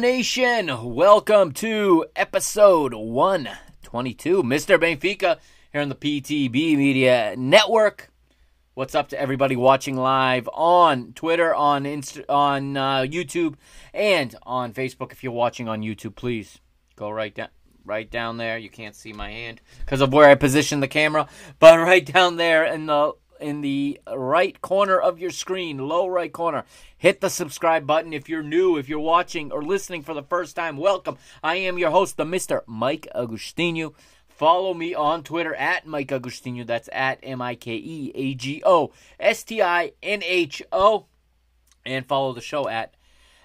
Nation? Welcome to episode 122. Mr. Benfica here on the PTB Media Network. What's up to everybody watching live on Twitter, on Insta- on uh, YouTube, and on Facebook? If you're watching on YouTube, please go right down right down there. You can't see my hand because of where I position the camera, but right down there in the in the right corner of your screen, low right corner. Hit the subscribe button if you're new, if you're watching or listening for the first time. Welcome. I am your host, the Mr. Mike Agostinho. Follow me on Twitter at Mike Agostinho. That's at M I K E A G O S T I N H O. And follow the show at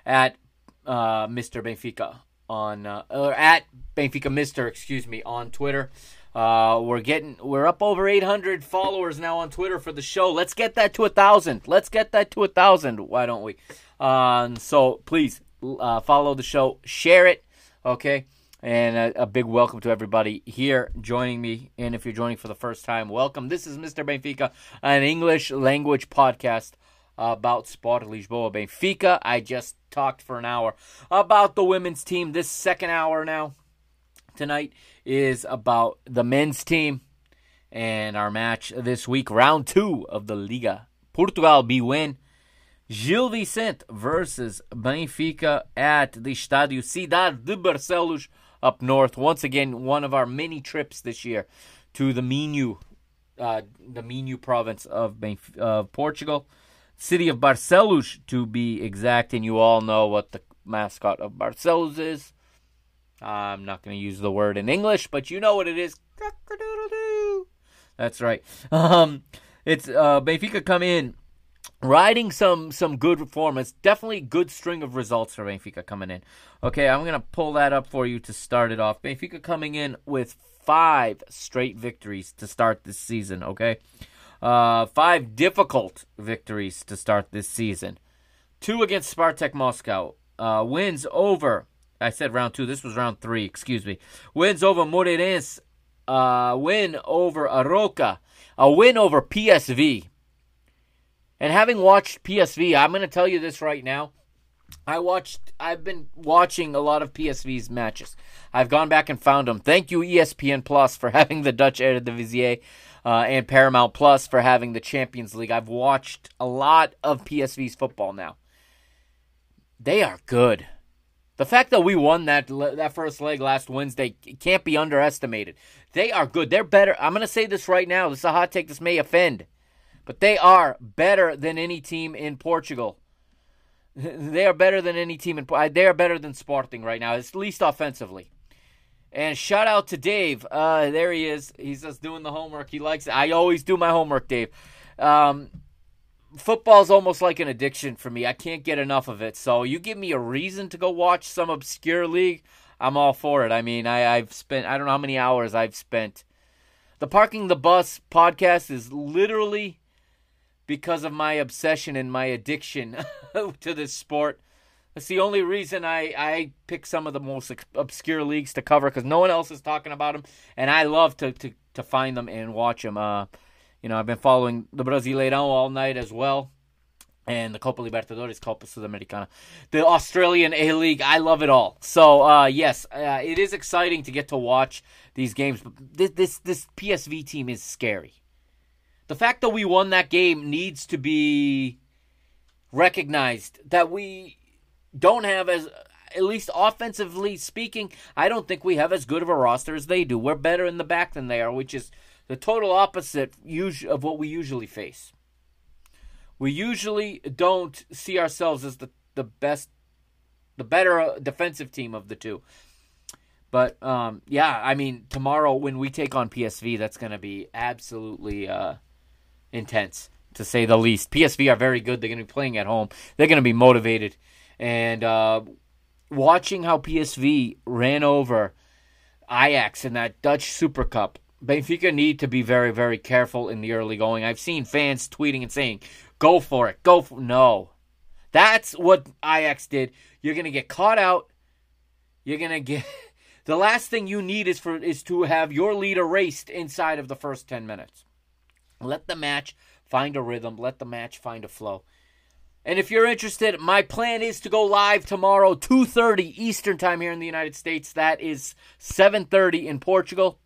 at uh, Mr. Benfica on uh, or at Benfica Mister, excuse me, on Twitter. Uh, we're getting we're up over 800 followers now on Twitter for the show. Let's get that to a thousand. Let's get that to a thousand. Why don't we? Um, so please uh, follow the show, share it, okay. And a, a, big welcome to everybody here joining me. And if you're joining for the first time, welcome. This is Mr. Benfica, an English language podcast about Sport Lisboa Benfica. I just talked for an hour about the women's team. This second hour now tonight is about the men's team and our match this week, round two of the Liga. Portugal bwin. Gil Vicente versus Benfica at the Estádio Cidade de Barcelos up north. Once again, one of our many trips this year to the Minho, uh, the Minho province of Benf- uh, Portugal. City of Barcelos, to be exact, and you all know what the mascot of Barcelos is. I'm not going to use the word in English, but you know what it is. That's right. Um, it's uh, Benfica come in riding some some good performance. Definitely good string of results for Benfica coming in. Okay, I'm gonna pull that up for you to start it off. Benfica coming in with five straight victories to start this season. Okay, uh, five difficult victories to start this season. Two against Spartak Moscow. Uh, wins over I said round two. This was round three. Excuse me. Wins over Moreirense. Uh, win over Arouca. A win over PSV. And having watched PSV, I'm going to tell you this right now. I watched. I've been watching a lot of PSV's matches. I've gone back and found them. Thank you ESPN Plus for having the Dutch Eredivisie, uh, and Paramount Plus for having the Champions League. I've watched a lot of PSV's football now. They are good. The fact that we won that that first leg last Wednesday can't be underestimated. They are good. They're better. I'm going to say this right now. This is a hot take. This may offend, but they are better than any team in Portugal. They are better than any team in. They are better than Sporting right now, at least offensively. And shout out to Dave. Uh, there he is. He's just doing the homework. He likes it. I always do my homework, Dave. Um, football's almost like an addiction for me. I can't get enough of it. So you give me a reason to go watch some obscure league, I'm all for it. I mean, I, I've spent I don't know how many hours I've spent. The Parking the Bus podcast is literally because of my obsession and my addiction to this sport. That's the only reason I, I pick some of the most obscure leagues to cover because no one else is talking about them, and I love to, to, to find them and watch them. Uh, you know, I've been following the Brasileirão all night as well, and the Copa Libertadores, Copa Sudamericana, the Australian A League. I love it all. So uh, yes, uh, it is exciting to get to watch these games. But this, this this PSV team is scary. The fact that we won that game needs to be recognized. That we don't have as at least offensively speaking, I don't think we have as good of a roster as they do. We're better in the back than they are, which is the total opposite of what we usually face. We usually don't see ourselves as the, the best, the better uh, defensive team of the two. But um, yeah, I mean, tomorrow when we take on PSV, that's going to be absolutely uh, intense to say the least. PSV are very good. They're going to be playing at home. They're going to be motivated and uh, watching how PSV ran over Ajax in that Dutch Super Cup, Benfica need to be very, very careful in the early going. I've seen fans tweeting and saying, "Go for it, go for no." That's what Ajax did. You're gonna get caught out. You're gonna get. The last thing you need is for is to have your lead erased inside of the first ten minutes. Let the match find a rhythm. Let the match find a flow. And if you're interested, my plan is to go live tomorrow, 2:30 Eastern Time here in the United States. That is 7:30 in Portugal.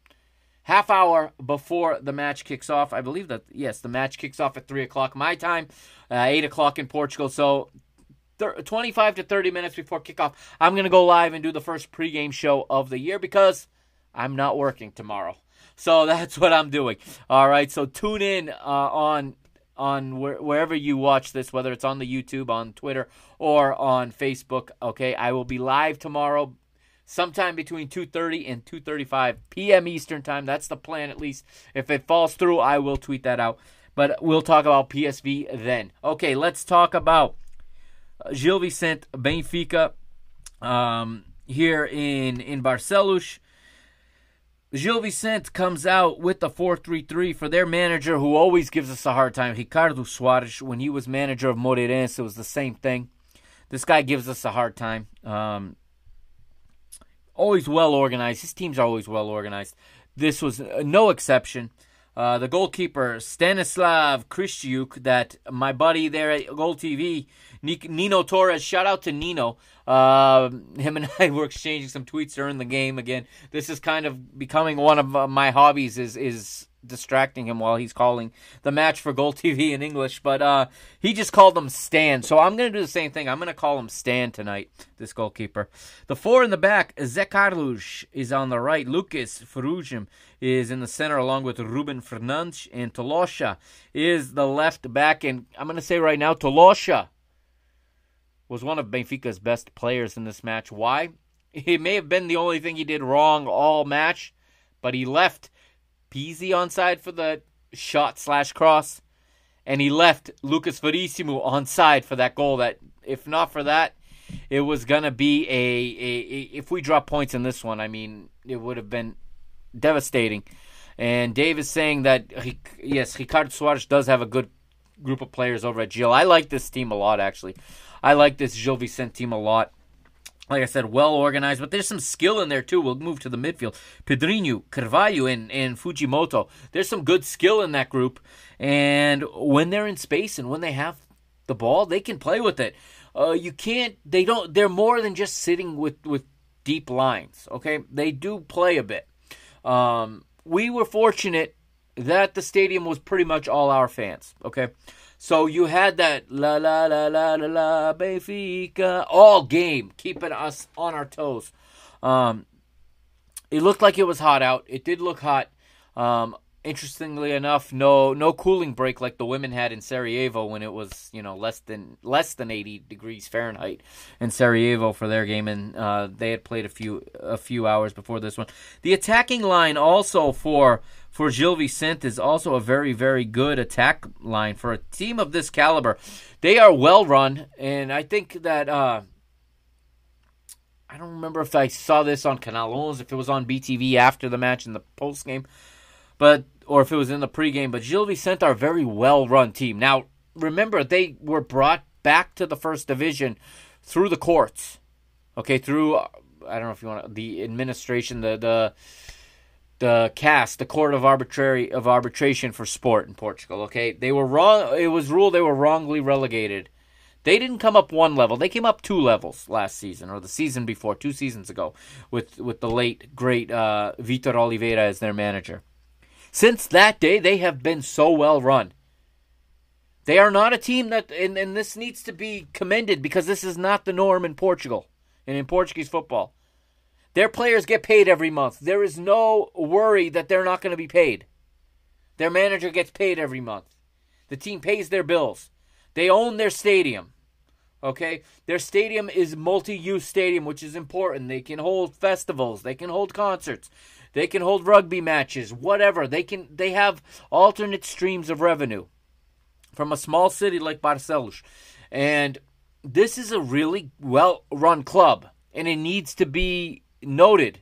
Half hour before the match kicks off. I believe that yes, the match kicks off at three o'clock my time, uh, eight o'clock in Portugal. So 25 to 30 minutes before kickoff, I'm going to go live and do the first pregame show of the year because I'm not working tomorrow. So that's what I'm doing. All right. So tune in uh, on on where, wherever you watch this, whether it's on the YouTube, on Twitter, or on Facebook. Okay, I will be live tomorrow, sometime between 2:30 and 2:35 p.m. Eastern time. That's the plan, at least. If it falls through, I will tweet that out. But we'll talk about PSV then. Okay, let's talk about Gil Vicente Benfica um, here in in Barcelos. Gil Vicente comes out with the 4-3-3 for their manager who always gives us a hard time, Ricardo Soares. When he was manager of Moreirense, it was the same thing. This guy gives us a hard time. Um, always well organized. His teams are always well organized. This was no exception. Uh, the goalkeeper, Stanislav Kritsyuk, that my buddy there at Goal TV Nino Torres, shout out to Nino. Uh, him and I were exchanging some tweets during the game. Again, this is kind of becoming one of uh, my hobbies. Is is distracting him while he's calling the match for Goal TV in English. But uh, he just called him Stan. So I'm going to do the same thing. I'm going to call him Stan tonight, this goalkeeper. The four in the back, Zé Carlos is on the right. Lucas Ferujim is in the center along with Ruben Fernandes. And Talocha is the left back. And I'm going to say right now, Talocha was one of Benfica's best players in this match. Why? It may have been the only thing he did wrong all match, but he left Pizzi onside for the shot slash cross, and he left Lucas Verissimo onside for that goal. That if not for that, it was gonna be a, a, a if we drop points in this one, I mean it would have been devastating. And Dave is saying that yes, Ricardo Soares does have a good group of players over at Gil. I like this team a lot actually. I like this Gil Vicente team a lot. Like I said, well organized, but there's some skill in there too. We'll move to the midfield. Pedrinho, Carvalho, and, and Fujimoto. There's some good skill in that group. And when they're in space and when they have the ball, they can play with it. Uh, you can't, they don't, they're more than just sitting with, with deep lines, okay? They do play a bit. Um, we were fortunate that the stadium was pretty much all our fans, okay? So you had that la la la la la la Benfica all game, keeping us on our toes. Um, it looked like it was hot out. It did look hot. Um, interestingly enough, no no cooling break like the women had in Sarajevo when it was you know less than less than 80 degrees Fahrenheit in Sarajevo for their game, and uh, they had played a few a few hours before this one. The attacking line also for for Gil Vicente is also a very very good attack line for a team of this caliber. They are well run, and I think that. Uh, I don't remember if I saw this on Canal 11, if it was on BTV after the match in the post game, but or if it was in the pregame. But Gil Vicente are a very well run team. Now remember they were brought back to the first division through the courts. Okay, through I don't know if you want to, the administration, the the the CAS, the Court of Arbitrary of Arbitration for Sport in Portugal. Okay, they were wrong. It was ruled they were wrongly relegated they didn't come up one level. They came up two levels last season or the season before, two seasons ago, with with the late great uh, Vitor Oliveira as their manager. Since that day, they have been so well run. They are not a team that, and, and this needs to be commended because this is not the norm in Portugal and in Portuguese football. Their players get paid every month. There is no worry that they're not going to be paid. Their manager gets paid every month. The team pays their bills. They own their stadium. Okay? Their stadium is multi-use stadium, which is important. They can hold festivals, they can hold concerts, they can hold rugby matches, whatever. They can they have alternate streams of revenue from a small city like Barcelos. And this is a really well-run club and it needs to be noted.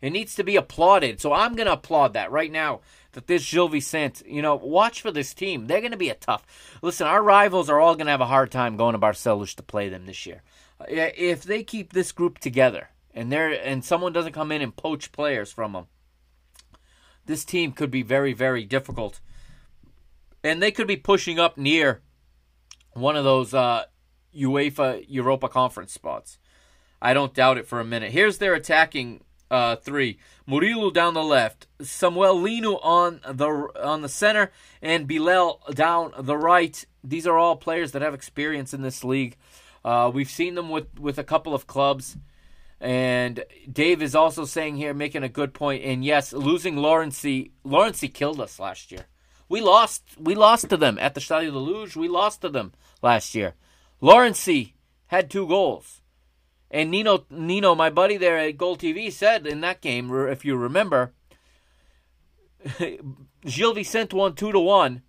It needs to be applauded. So I'm going to applaud that right now that this Gil Vicente, you know, watch for this team. They're going to be a tough. Listen, our rivals are all going to have a hard time going to Barcelos to play them this year. Uh, if they keep this group together and they and someone doesn't come in and poach players from them, this team could be very very difficult. And they could be pushing up near one of those uh, UEFA Europa Conference spots. I don't doubt it for a minute. Here's their attacking uh, three. Murilo down the left, Samuel Lino on the on the center, and Bilal down the right. These are all players that have experience in this league. Uh, we've seen them with, with a couple of clubs. And Dave is also saying here, making a good point. And yes, losing Lawrence, Lawrence killed us last year. We lost. We lost to them at the Stade de Luz. We lost to them last year. Lawrence had two goals. And Nino, Nino, my buddy there at Goal TV, said in that game, if you remember, Gil Vicente won two to one.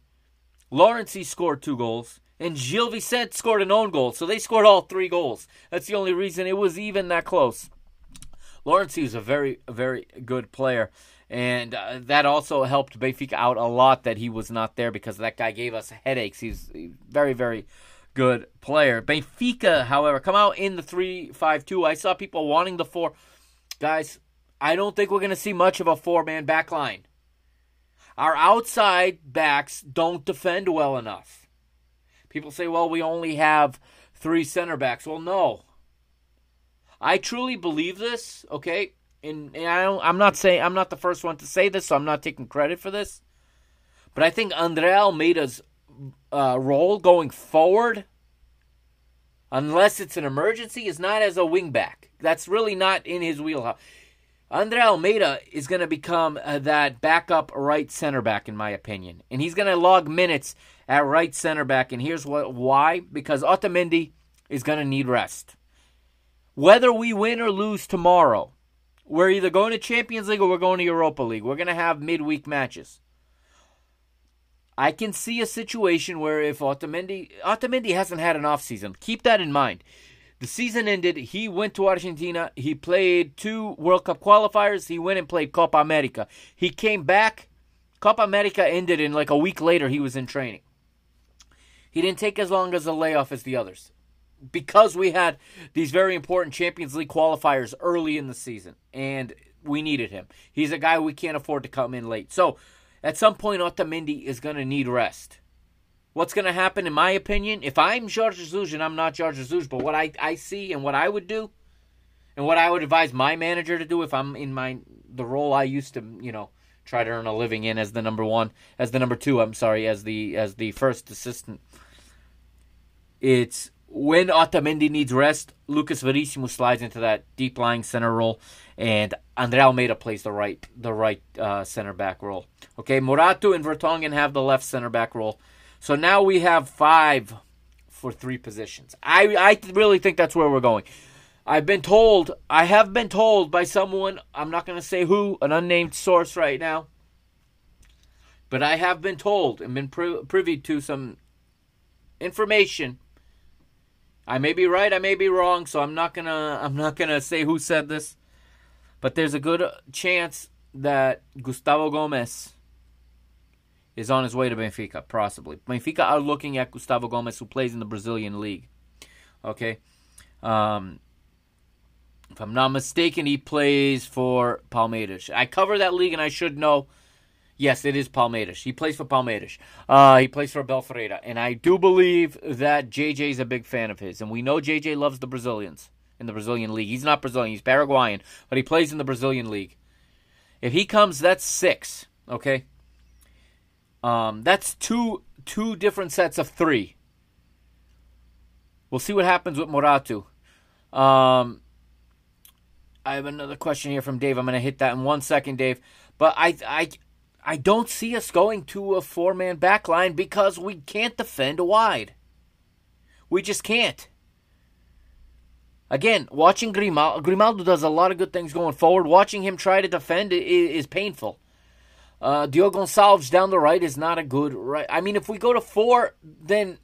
Lawrence scored two goals, and Gil Vicente scored an own goal. So they scored all three goals. That's the only reason it was even that close. Lawrence is a very, very good player. And uh, that also helped Benfica out a lot that he was not there because that guy gave us headaches. He's very, very good player. Benfica, however, come out in the 3 5 2. I saw people wanting the four. Guys, I don't think we're going to see much of a four man back line. Our outside backs don't defend well enough. People say, well, we only have three center backs. Well, no. I truly believe this, okay? And, and I I'm not saying I'm not the first one to say this, so I'm not taking credit for this. But I think Andre Almeida's uh, role going forward, unless it's an emergency, is not as a wingback. That's really not in his wheelhouse. Andre Almeida is going to become uh, that backup right center back, in my opinion, and he's going to log minutes at right center back. And here's what why: because Otamendi is going to need rest. Whether we win or lose tomorrow, we're either going to Champions League or we're going to Europa League. We're going to have midweek matches. I can see a situation where if Otamendi Otamendi hasn't had an offseason, keep that in mind. The season ended, he went to Argentina, he played two World Cup qualifiers, he went and played Copa America. He came back, Copa America ended and like a week later he was in training. He didn't take as long as a layoff as the others because we had these very important Champions League qualifiers early in the season and we needed him. He's a guy we can't afford to come in late. So, at some point, Otamendi is going to need rest. What's going to happen, in my opinion, if I'm Jorge Jesus and I'm not Jorge Jesus, but what I, I see and what I would do, and what I would advise my manager to do if I'm in my the role I used to, you know, try to earn a living in as the number one, as the number two. I'm sorry, as the as the first assistant. It's when Otamendi needs rest, Lucas Verissimo slides into that deep lying center role, and Andre Almeida plays the right the right uh, center back role. Okay, Morato and Vertonghen have the left center back role. So now we have five for three positions. I I really think that's where we're going. I've been told, I have been told by someone, I'm not going to say who, an unnamed source right now, but I have been told and been privy to some information I may be right, I may be wrong, so I'm not gonna I'm not gonna say who said this, but there's a good chance that Gustavo Gomez is on his way to Benfica, possibly. Benfica are looking at Gustavo Gomez, who plays in the Brazilian league. Okay, um, if I'm not mistaken, he plays for Palmeiras. I cover that league, and I should know Yes, it is Palmeiras. He plays for Palmeiras. Uh, he plays for Abel And I do believe that JJ is a big fan of his. And we know JJ loves the Brazilians in the Brazilian league. He's not Brazilian, he's Paraguayan, but he plays in the Brazilian league. If he comes, that's six. Okay? Um, that's two two different sets of three. We'll see what happens with Morato. Um, I have another question here from Dave. I'm going to hit that in one second, Dave. But I, I, I don't see us going to a four man back line because we can't defend wide. We just can't. Again, watching Grimaldo, Grimaldo does a lot of good things going forward. Watching him try to defend is, is painful. Uh, Diogo Gonçalves down the right is not a good right. I mean, if we go to four, then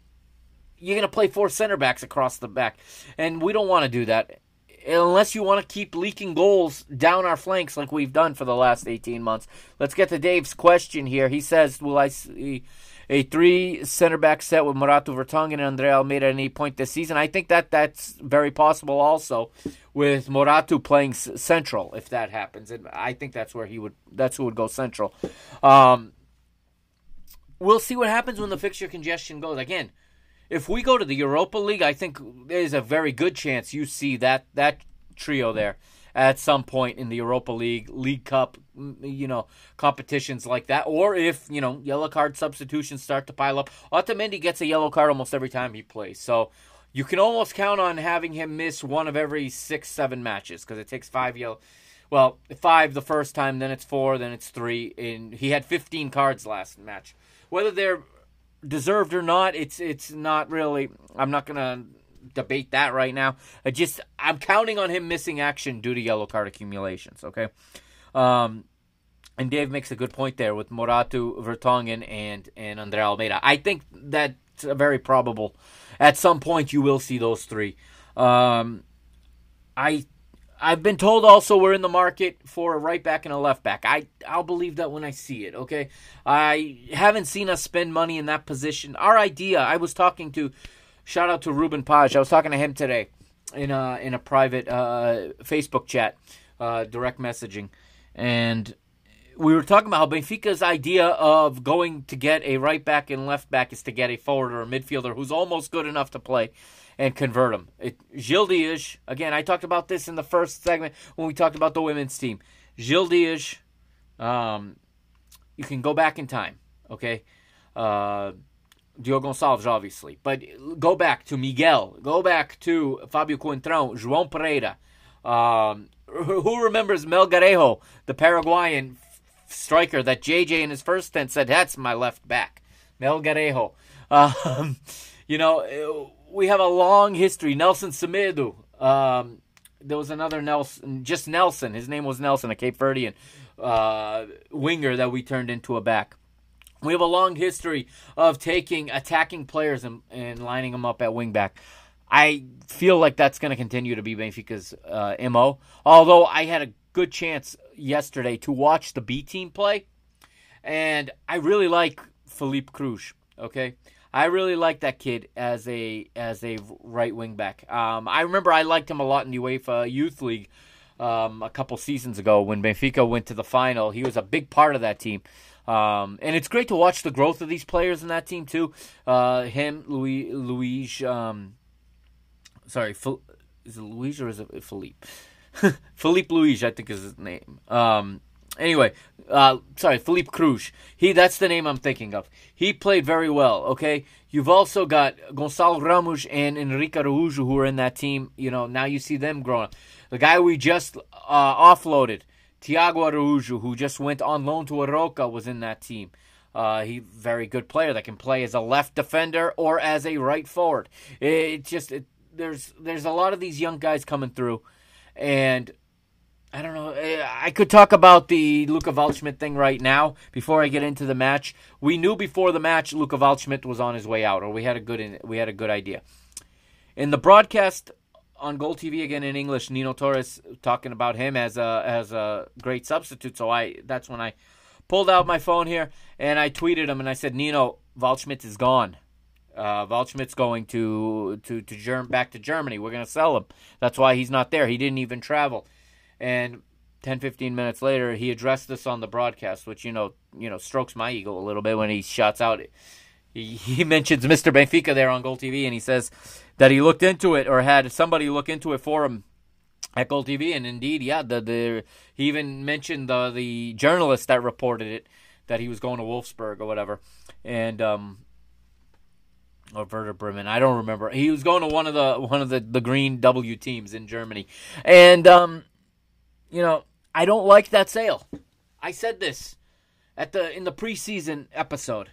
you're going to play four center backs across the back. And we don't want to do that unless you want to keep leaking goals down our flanks like we've done for the last 18 months. Let's get to Dave's question here. He says, Will I see a three center back set with Morato Vertonghen and Andre Almeida at any point this season? I think that that's very possible also with Morato playing central if that happens. And I think that's where he would, that's who would go central. Um, we'll see what happens when the fixture congestion goes. Again, if we go to the Europa League, I think there's a very good chance you see that that trio there at some point in the Europa League, League Cup, mm, you know, competitions like that. Or if, you know, yellow card substitutions start to pile up. Otamendi gets a yellow card almost every time he plays. So you can almost count on having him miss one of every six, seven matches because it takes five yellow. Well, five the first time, then it's four, then it's three. And he had 15 cards last match. Whether they're deserved or not, it's it's not really. I'm not gonna debate that right now. I just I'm counting on him missing action due to yellow card accumulations. Okay, um, and Dave makes a good point there with Morato, Vertonghen, and and Andre Almeida. I think that's very probable. At some point, you will see those three. Um, I I've been told also we're in the market for a right back and a left back. I I'll believe that when I see it. Okay, I haven't seen us spend money in that position. Our idea. I was talking to, shout out to Ruben Page. I was talking to him today in a in a private uh, Facebook chat, uh, direct messaging, and we were talking about how Benfica's idea of going to get a right back and left back is to get a forward or a midfielder who's almost good enough to play and convert them. It, Gil Dias, again, I talked about this in the first segment when we talked about the women's team. Gil Dias, um, you can go back in time, okay? Uh, Diogo Gonçalves, obviously. But go back to Miguel. Go back to Fabio Coentrão, João Pereira. Um, who remembers Melgarejo, the Paraguayan striker that JJ in his first stint said, that's my left back. Melgarejo. Um, you know, we have a long history. Nelson Semedo. Um, there was another Nelson, just Nelson. His name was Nelson, a Cape Verdean uh, winger that we turned into a back. We have a long history of taking attacking players and, and lining them up at wingback. I feel like that's going to continue to be Benfica's uh, mo. Although I had a good chance yesterday to watch the B team play, and I really like Filipe Cruz. Okay, I really like that kid as a as a right wing back. Um, I remember I liked him a lot in the UEFA Youth League um, a couple seasons ago when Benfica went to the final. He was a big part of that team. Um, and it's great to watch the growth of these players in that team too. Uh, him, Louis, Louis, um, sorry, is it Louis or is it Philippe? Philippe Louis, I think is his name. Um, anyway, uh, sorry, Filipe Cruz. He that's the name I'm thinking of. He played very well. Okay, you've also got Gonçalo Ramos and Henrique Araujo who are in that team. You know, now you see them growing. The guy we just uh, offloaded, Tiago Araujo, who just went on loan to Arouca, was in that team. Uh, he very good player that can play as a left defender or as a right forward. It, it just it, there's there's a lot of these young guys coming through, and I don't know. Eh, I could talk about the Luca Waldschmidt thing right now before I get into the match. We knew before the match Luca Waldschmidt was on his way out, or we had a good we had a good idea. In the broadcast on Goal TV again in English, Nino Torres talking about him as a as a great substitute. So I that's when I pulled out my phone here and I tweeted him and I said, Nino Waldschmidt is gone. Uh, Waldschmidt's going to to to Germ- back to Germany. We're going to sell him. That's why he's not there. He didn't even travel. And 10, 15 minutes later, he addressed this on the broadcast, which you know you know strokes my ego a little bit when he shots out. He, he mentions Mr. Benfica there on Goal TV, and he says that he looked into it or had somebody look into it for him at Goal TV, and indeed, yeah, the the he even mentioned the the journalist that reported it that he was going to Wolfsburg or whatever, and um, or Werder Bremen, I don't remember. He was going to one of the one of the the green W teams in Germany, and um, you know, I don't like that sale. I said this at the in the preseason episode,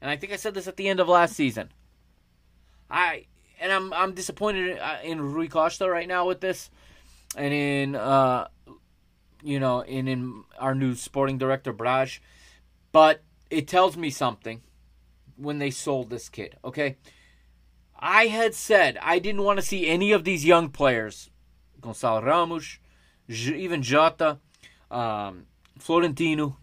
and I think I said this at the end of last season. I and I'm I'm disappointed uh, in Rui Costa right now with this, and in uh, you know, in in our new sporting director Braz, but it tells me something when they sold this kid. Okay, I had said I didn't want to see any of these young players, Gonçalo Ramos, even Jota, um, Florentino,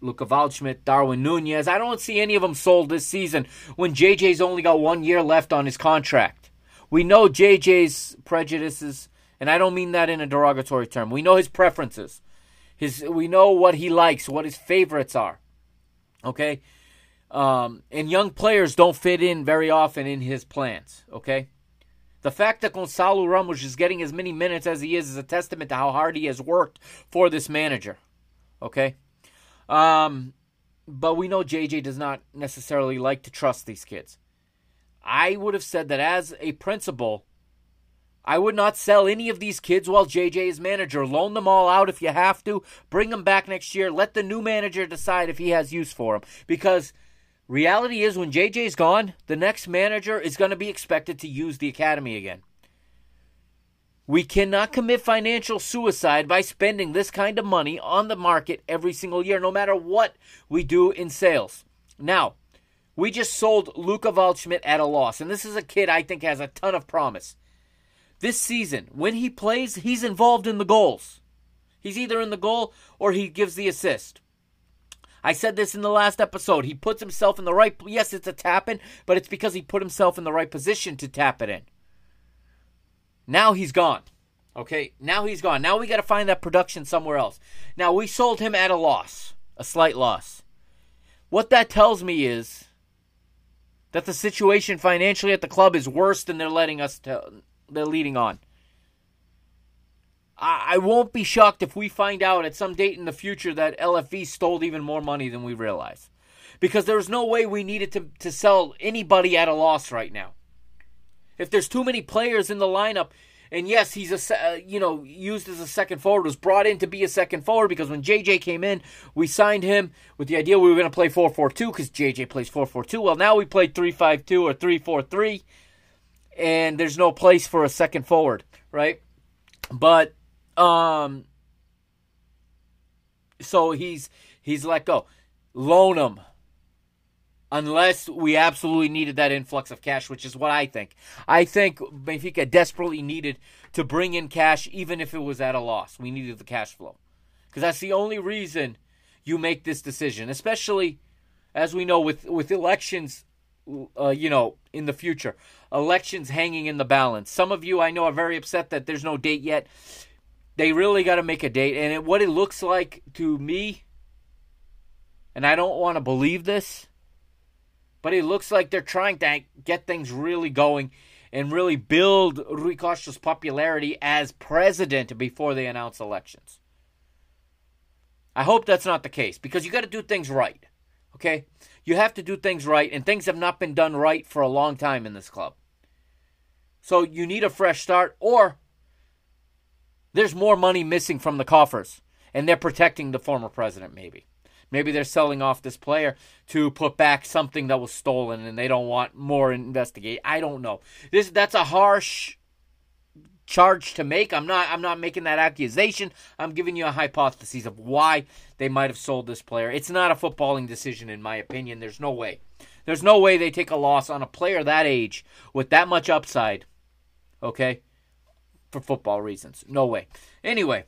Luca Waldschmidt, Darwin Nunez. I don't see any of them sold this season when JJ's only got one year left on his contract. We know JJ's prejudices, and I don't mean that in a derogatory term. We know his preferences. His we know what he likes, what his favorites are. Okay? Um, and young players don't fit in very often in his plans, okay? The fact that Gonçalo Ramos is getting as many minutes as he is is a testament to how hard he has worked for this manager. Okay? Um, but we know JJ does not necessarily like to trust these kids. I would have said that as a principal, I would not sell any of these kids while JJ is manager. Loan them all out if you have to. Bring them back next year. Let the new manager decide if he has use for them. Because reality is, when JJ's gone, the next manager is going to be expected to use the academy again. We cannot commit financial suicide by spending this kind of money on the market every single year, no matter what we do in sales. Now, we just sold Luca Waldschmidt at a loss, and this is a kid I think has a ton of promise. This season, when he plays, he's involved in the goals. He's either in the goal or he gives the assist. I said this in the last episode. He puts himself in the right. Yes, it's a tap in, but it's because he put himself in the right position to tap it in. Now he's gone. Okay, now he's gone. Now we got to find that production somewhere else. Now we sold him at a loss, a slight loss. What that tells me is that the situation financially at the club is worse than they're letting us they're leading on. I, I won't be shocked if we find out at some date in the future that LFV stole even more money than we realize. Because there's no way we needed to, to sell anybody at a loss right now. If there's too many players in the lineup, and yes, he's a uh, you know used as a second forward, was brought in to be a second forward because when JJ came in, we signed him with the idea we were going to play 4-4-2 because JJ plays 4-4-2. Well, now we play 3-5-2 or 3-4-3, and there's no place for a second forward, right? But um, so he's he's let go. Loan him unless we absolutely needed that influx of cash, which is what I think. I think Benfica desperately needed to bring in cash, even if it was at a loss. We needed the cash flow. Because that's the only reason you make this decision, especially as we know with, with elections, uh, you know, in the future. Elections hanging in the balance. Some of you I know are very upset that there's no date yet. They really got to make a date. And it, what it looks like to me, and I don't want to believe this, but it looks like they're trying to get things really going and really build Rui Costa's popularity as president before they announce elections. I hope that's not the case because you got to do things right. Okay? You have to do things right, and things have not been done right for a long time in this club. So you need a fresh start, or there's more money missing from the coffers, and they're protecting the former president, maybe. Maybe they're selling off this player to put back something that was stolen and they don't want more investigate. I don't know. This that's a harsh charge to make. I'm not I'm not making that accusation. I'm giving you a hypothesis of why they might have sold this player. It's not a footballing decision in my opinion. There's no way. There's no way they take a loss on a player that age with that much upside. Okay? For football reasons. No way. Anyway,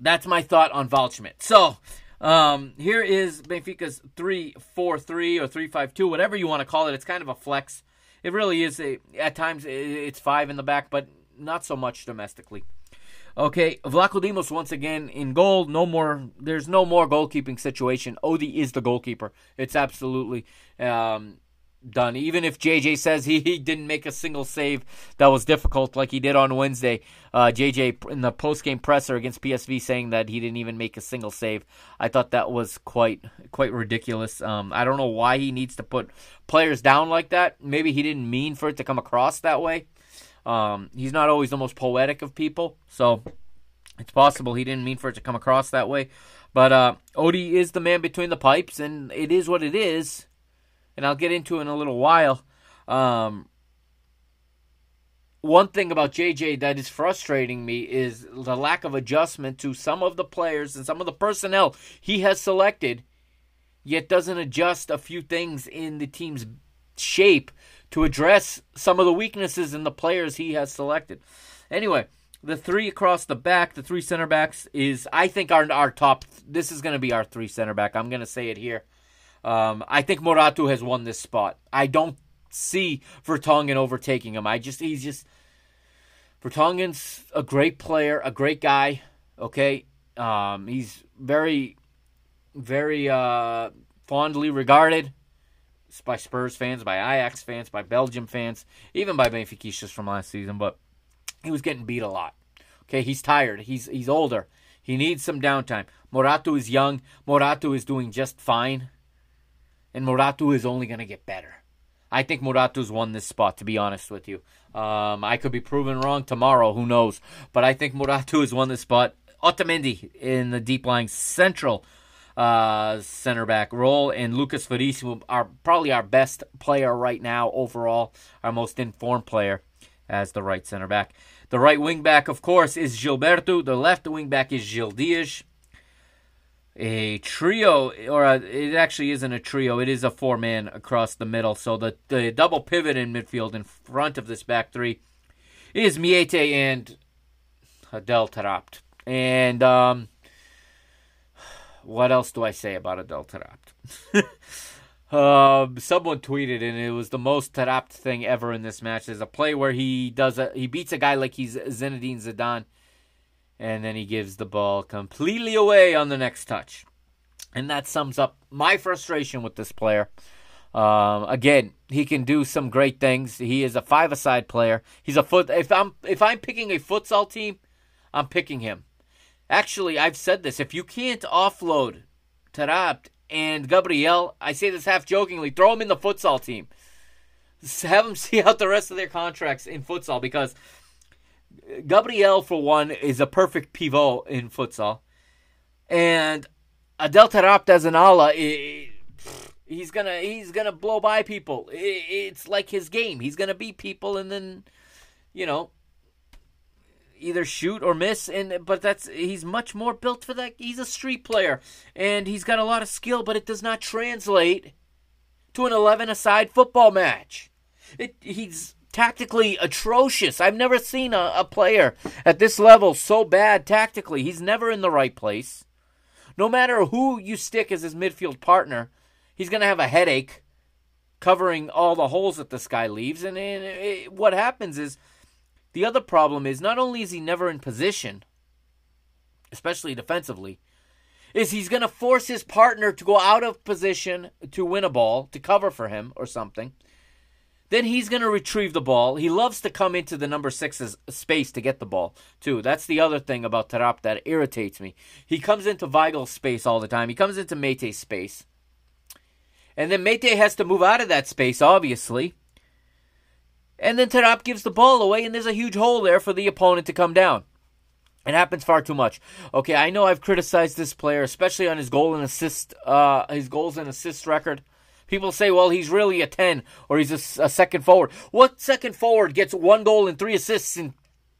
that's my thought on Waldschmidt. So, um, here is Benfica's 3 4 3 or 3 5 2, whatever you want to call it. It's kind of a flex. It really is. A, at times, it's five in the back, but not so much domestically. Okay, Vlachodimos once again in goal. No more. There's no more goalkeeping situation. Odi is the goalkeeper. It's absolutely um, done. Even if JJ says he, he didn't make a single save that was difficult like he did on Wednesday, uh, JJ in the post game presser against PSV saying that he didn't even make a single save. I thought that was quite quite ridiculous. Um, I don't know why he needs to put players down like that. Maybe he didn't mean for it to come across that way. Um, he's not always the most poetic of people, so it's possible he didn't mean for it to come across that way. But uh, Odie is the man between the pipes, and it is what it is and I'll get into in a little while. Um, one thing about JJ that is frustrating me is the lack of adjustment to some of the players and some of the personnel he has selected, yet doesn't adjust a few things in the team's shape to address some of the weaknesses in the players he has selected. Anyway, the three across the back, the three center backs is I think our our top. This is going to be our three center back. I'm going to say it here. Um, I think Morato has won this spot. I don't see Vertonghen overtaking him. I just he's just Vertonghen's a great player, a great guy. Okay, um, he's very, very uh, fondly regarded by Spurs fans, by Ajax fans, by Belgium fans, even by Benfica from last season. But he was getting beat a lot. Okay, he's tired. He's he's older. He needs some downtime. Morato is young. Morato is doing just fine and Morato is only going to get better. I think Morato's won this spot, to be honest with you. Um, I could be proven wrong tomorrow, who knows? But I think Morato has won this spot. Otamendi in the deep lying central uh, center back role, and Lucas Verissimo are probably our best player right now overall, our most informed player as the right center back. The right wing back, of course, is Gilberto. The left wing back is Gil Dias a trio, or a, it actually isn't a trio. It is a four man across the middle. So the the double pivot in midfield in front of this back three is Meïté and Adel Taarabt. And um, what else do I say about Adel Taarabt? Um, someone tweeted, and it was the most Taarabt thing ever in this match. There's a play where he does a, he beats a guy like he's Zinedine Zidane, and then he gives the ball completely away on the next touch. And that sums up my frustration with this player. Um, again, he can do some great things. He is a five-a-side player. He's a foot. If I'm if I'm picking a futsal team, I'm picking him. Actually, I've said this. If you can't offload Taarabt and Gabriel, I say this half jokingly, throw him in the futsal team. Have them see out the rest of their contracts in futsal because Gabriel, for one, is a perfect pivot in futsal. And Adel Taarabt as an ala, he's gonna he's gonna blow by people. It's like his game. He's gonna beat people and then, you know, either shoot or miss. And but that's he's much more built for that. He's a street player and he's got a lot of skill, but it does not translate to an eleven-a-side football match. It he's tactically atrocious. I've never seen a, a player at this level so bad tactically. He's never in the right place. No matter who you stick as his midfield partner, he's going to have a headache covering all the holes that this guy leaves. And, and it, what happens is the other problem is not only is he never in position, especially defensively, is he's going to force his partner to go out of position to win a ball, to cover for him or something. Then he's going to retrieve the ball. He loves to come into the number six's space to get the ball, too. That's the other thing about Taarabt that irritates me. He comes into Weigl's space all the time, he comes into Meïté's space. And then Meïté has to move out of that space, obviously. And then Taarabt gives the ball away, and there's a huge hole there for the opponent to come down. It happens far too much. Okay, I know I've criticized this player, especially on his goal and assist, uh, his goals and assist record. People say, well, he's really a 10 or he's a, a second forward. What second forward gets one goal and three assists in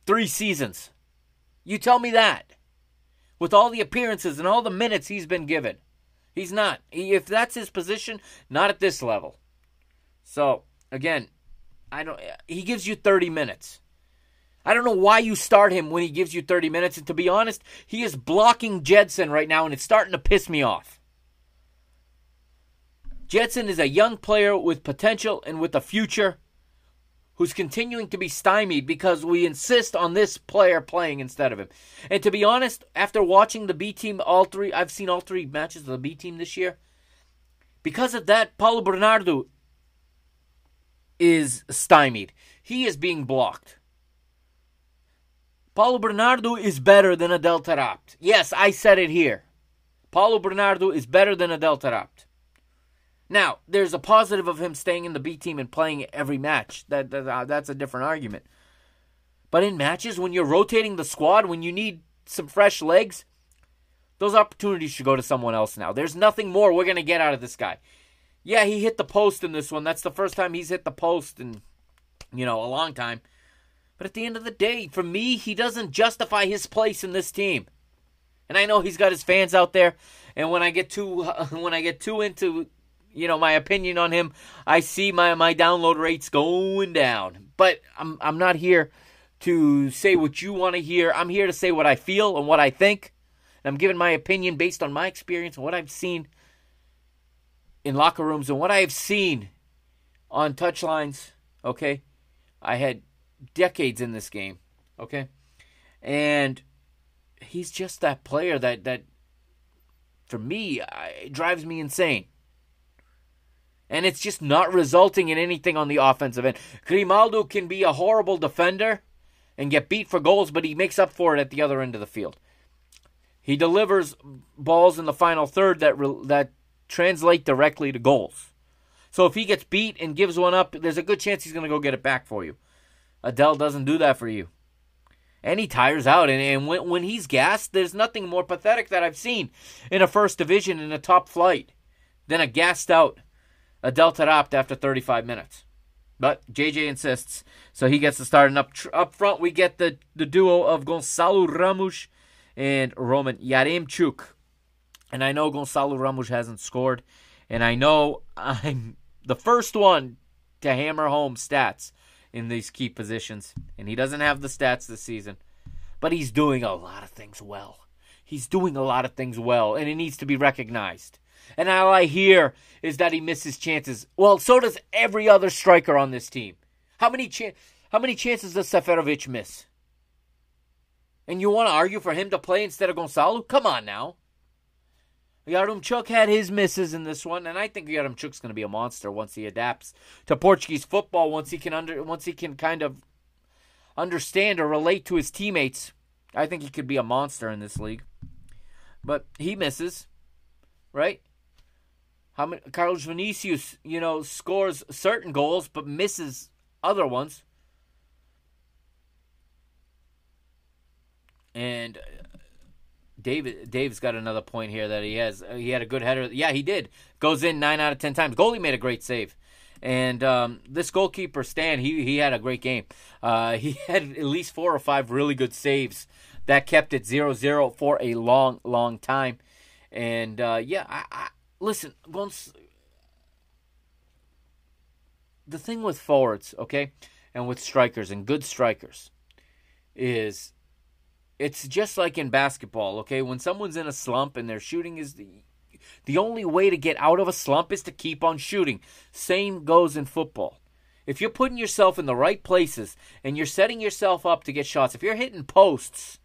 three seasons? You tell me that. With all the appearances and all the minutes he's been given. He's not. He, if that's his position, not at this level. So, again, I don't he gives you 30 minutes. I don't know why you start him when he gives you 30 minutes and to be honest, he is blocking Gedson right now and it's starting to piss me off. Gedson is a young player with potential and with a future who's continuing to be stymied because we insist on this player playing instead of him. And to be honest, after watching the B team all three, I've seen all three matches of the B team this year. Because of that, Paulo Bernardo is stymied. He is being blocked. Paulo Bernardo is better than Adel Taarabt. Yes, I said it here. Paulo Bernardo is better than Adel Taarabt. Now, there's a positive of him staying in the B team and playing every match. That, that uh, that's a different argument. But in matches when you're rotating the squad, when you need some fresh legs, those opportunities should go to someone else now. There's nothing more we're going to get out of this guy. Yeah, he hit the post in this one. That's the first time he's hit the post in you know, a long time. But at the end of the day, for me, he doesn't justify his place in this team. And I know he's got his fans out there, and when I get too when I get too into you know my opinion on him, I see my my download rates going down. But I'm I'm not here to say what you want to hear. I'm here to say what I feel and what I think. And I'm giving my opinion based on my experience and what I've seen in locker rooms and what I have seen on touchlines. Okay, I had decades in this game. Okay, and he's just that player that that for me it drives me insane and it's just not resulting in anything on the offensive end. Grimaldo can be a horrible defender and get beat for goals, but he makes up for it at the other end of the field. He delivers balls in the final third that that translate directly to goals. So if he gets beat and gives one up, there's a good chance he's going to go get it back for you. Adel doesn't do that for you. And he tires out. And, and when, when he's gassed, there's nothing more pathetic that I've seen in a first division in a top flight than a gassed out Adel Taarabt after 35 minutes. But JJ insists, so he gets to start. And up tr- up front, we get the, the duo of Gonçalo Ramos and Roman Yaremchuk. And I know Gonçalo Ramos hasn't scored, and I know I'm the first one to hammer home stats in these key positions, and he doesn't have the stats this season, but he's doing a lot of things well. He's doing a lot of things well, and it needs to be recognized. And all I hear is that he misses chances. Well, so does every other striker on this team. How many cha- how many chances does Seferovic miss? And you want to argue for him to play instead of Gonçalo? Come on now. Yaremchuk had his misses in this one, and I think Yaremchuk's going to be a monster once he adapts to Portuguese football. Once he can under, once he can kind of understand or relate to his teammates, I think he could be a monster in this league. But he misses, right? How many? Carlos Vinicius, you know, scores certain goals but misses other ones. And David Dave's got another point here that he has. He had a good header. Yeah, he did. Goes in nine out of ten times. Goalie made a great save. And um, this goalkeeper Stan, he he had a great game. Uh, he had at least four or five really good saves that kept it 0-0 for a long, long time. And uh, yeah, I, listen. The thing with forwards, okay, and with strikers and good strikers, is it's just like in basketball, okay? When someone's in a slump and their shooting is the the only way to get out of a slump is to keep on shooting. Same goes in football. If you're putting yourself in the right places and you're setting yourself up to get shots, if you're hitting posts,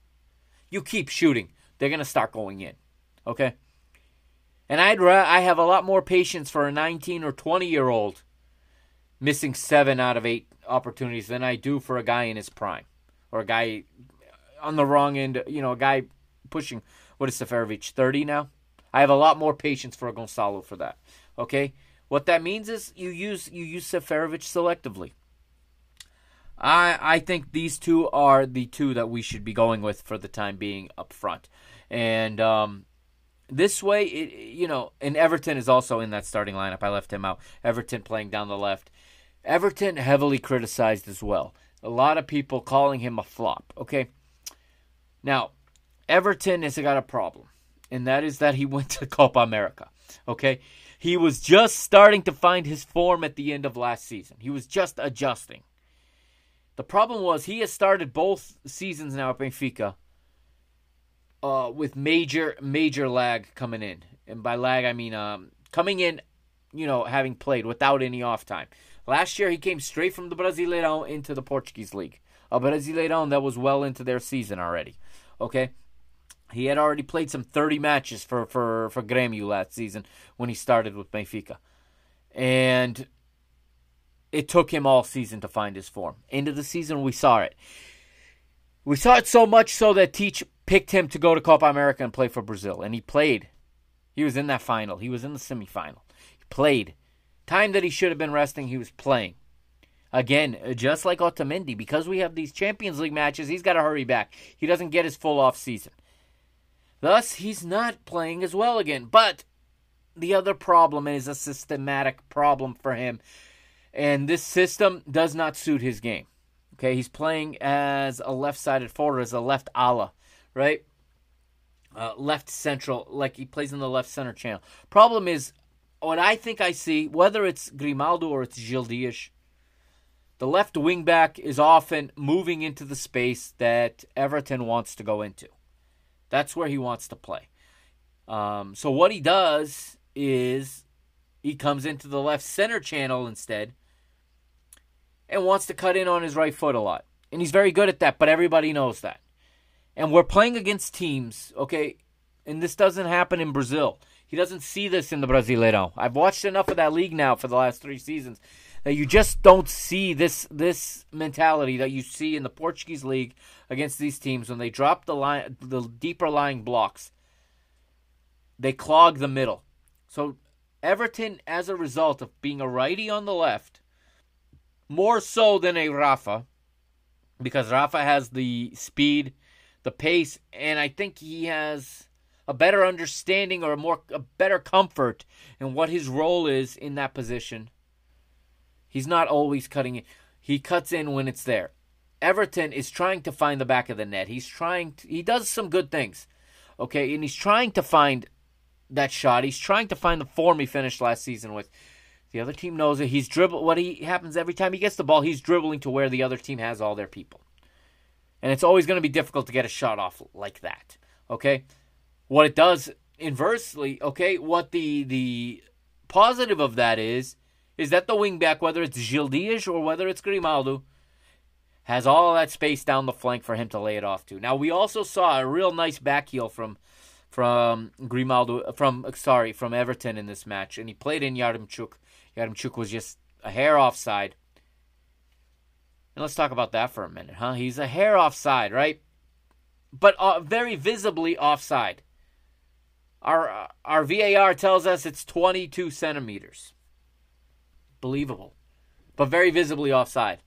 you keep shooting. They're going to start going in. Okay? And I'd I have a lot more patience for a 19 or 20 year old missing seven out of eight opportunities than I do for a guy in his prime or a guy on the wrong end. You know, a guy pushing what is Seferovic thirty now. I have a lot more patience for a Gonçalo for that. Okay, what that means is you use you use Seferovic selectively. I I think these two are the two that we should be going with for the time being up front, and um, this way, it, you know, and Everton is also in that starting lineup. I left him out. Everton playing down the left. Everton heavily criticized as well. A lot of people calling him a flop. Okay, now Everton has got a problem, and that is that he went to Copa America. Okay, he was just starting to find his form at the end of last season. He was just adjusting. The problem was he has started both seasons now at Benfica uh, with major major lag coming in, and by lag I mean um, coming in, you know, having played without any off time. Last year he came straight from the Brasileirão into the Portuguese league, a Brasileirão that was well into their season already. Okay, he had already played some 30 matches for for for Grêmio last season when he started with Benfica, and it took him all season to find his form. End of the season, we saw it. We saw it so much so that Tite picked him to go to Copa America and play for Brazil, and he played. He was in that final. He was in the semifinal. He played. Time that he should have been resting, he was playing. Again, uh, just like Otamendi, because we have these Champions League matches, he's got to hurry back. He doesn't get his full off season. Thus, he's not playing as well again. But the other problem is a systematic problem for him and this system does not suit his game. Okay, he's playing as a left-sided forward, as a left ala, right? Uh, left central, like he plays in the left center channel. Problem is, what I think I see, whether it's Grimaldo or it's Gil Dias, the left wing back is often moving into the space that Everton wants to go into. That's where he wants to play. Um, so what he does is he comes into the left center channel instead and wants to cut in on his right foot a lot. And he's very good at that, but everybody knows that. And we're playing against teams, okay? And this doesn't happen in Brazil. He doesn't see this in the Brasileirão. I've watched enough of that league now for the last 3 seasons that you just don't see this this mentality that you see in the Portuguese league against these teams when they drop the line the deeper lying blocks. They clog the middle. So Everton as a result of being a righty on the left more so than a Rafa, because Rafa has the speed, the pace, and I think he has a better understanding or a more a better comfort in what his role is in that position. He's not always cutting it. He cuts in when it's there. Everton is trying to find the back of the net. He's trying to, he does some good things. Okay, and he's trying to find that shot. He's trying to find the form he finished last season with. The other team knows it. He's dribble. What he happens every time he gets the ball, he's dribbling to where the other team has all their people, and it's always going to be difficult to get a shot off like that. Okay, what it does inversely. Okay, what the the positive of that is is that the wingback, whether it's Gil Dias or whether it's Grimaldo, has all that space down the flank for him to lay it off to. Now we also saw a real nice back heel from from Grimaldo from sorry from Everton in this match, and he played in Yaremchuk Yaremchuk was just a hair offside. And let's talk about that for a minute, huh? He's a hair offside, right? But uh, very visibly offside. Our uh, our VAR tells us it's 22 centimeters. Believable, but very visibly offside.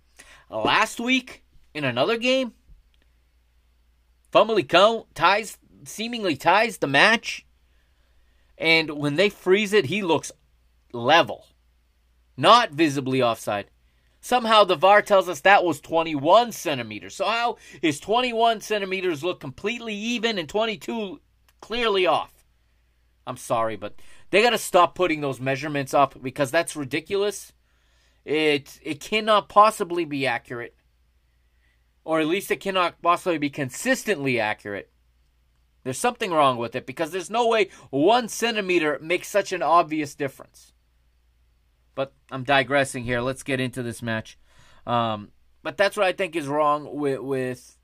Last week in another game, Famalicão ties seemingly ties the match, and when they freeze it, he looks level not visibly offside. Somehow the VAR tells us that was 21 centimeters. So how is 21 centimeters look completely even and 22 clearly off? I'm sorry, but they got to stop putting those measurements up because that's ridiculous. It it cannot possibly be accurate, or at least it cannot possibly be consistently accurate. There's something wrong with it because there's no way one centimeter makes such an obvious difference. But I'm digressing here. Let's get into this match. Um, but that's what I think is wrong with with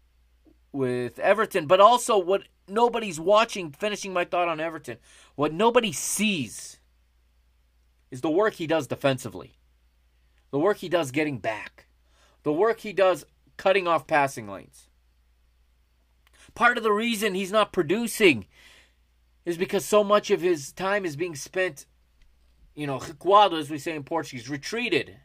with Everton. But also, what nobody's watching. Finishing my thought on Everton, what nobody sees is the work he does defensively. the work he does getting back, the work he does cutting off passing lanes. Part of the reason he's not producing is because so much of his time is being spent, you know, recuado, as we say in Portuguese, retreated.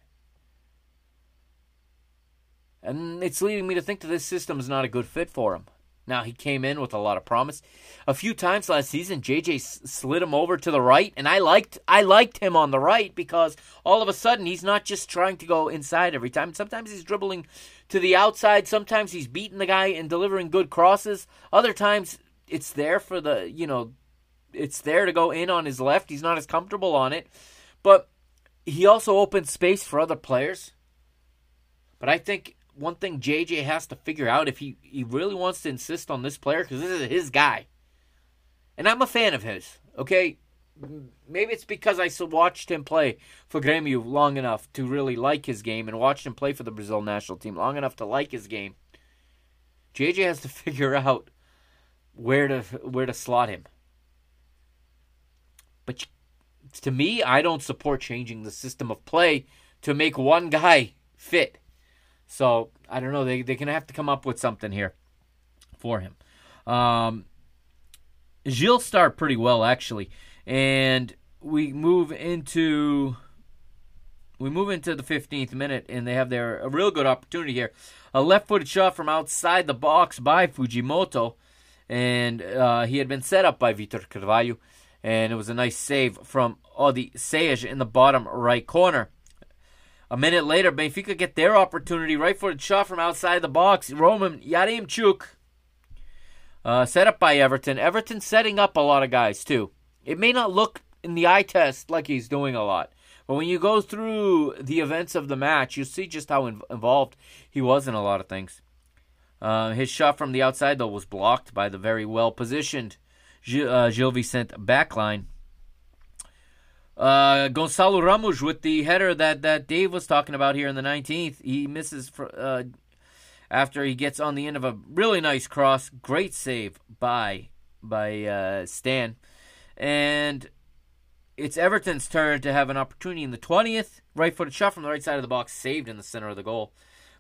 And it's leading me to think that this system is not a good fit for him. Now, he came in with a lot of promise. A few times last season, JJ slid him over to the right, and I liked I liked him on the right because all of a sudden he's not just trying to go inside every time. Sometimes he's dribbling to the outside. Sometimes he's beating the guy and delivering good crosses. Other times it's there for the, you know, it's there to go in on his left. He's not as comfortable on it. But he also opens space for other players. But I think one thing JJ has to figure out if he, he really wants to insist on this player, because this is his guy. And I'm a fan of his, okay? Maybe it's because I watched him play for Grêmio long enough to really like his game and watched him play for the Brazil national team long enough to like his game. JJ has to figure out where to where to slot him. But to me, I don't support changing the system of play to make one guy fit. So I don't know. They they're gonna have to come up with something here for him. Um, Gil start pretty well actually, and we move into we move into the 15th minute, and they have their a real good opportunity here. A left-footed shot from outside the box by Fujimoto, and uh, he had been set up by Vitor Carvalho and it was a nice save from Odisseas in the bottom right corner. A minute later, Benfica get their opportunity. Right footed shot from outside the box. Roman Yaremchuk. Uh, set up by Everton. Everton setting up a lot of guys, too. It may not look in the eye test like he's doing a lot. But when you go through the events of the match, you see just how involved he was in a lot of things. Uh, his shot from the outside, though, was blocked by the very well positioned uh, Gil Vicente backline. Uh, Gonçalo Ramos with the header that, that Dave was talking about here in the 19th. He misses for, uh, after he gets on the end of a really nice cross. Great save by by uh, Stan. And it's Everton's turn to have an opportunity in the 20th. Right footed shot from the right side of the box, saved in the center of the goal.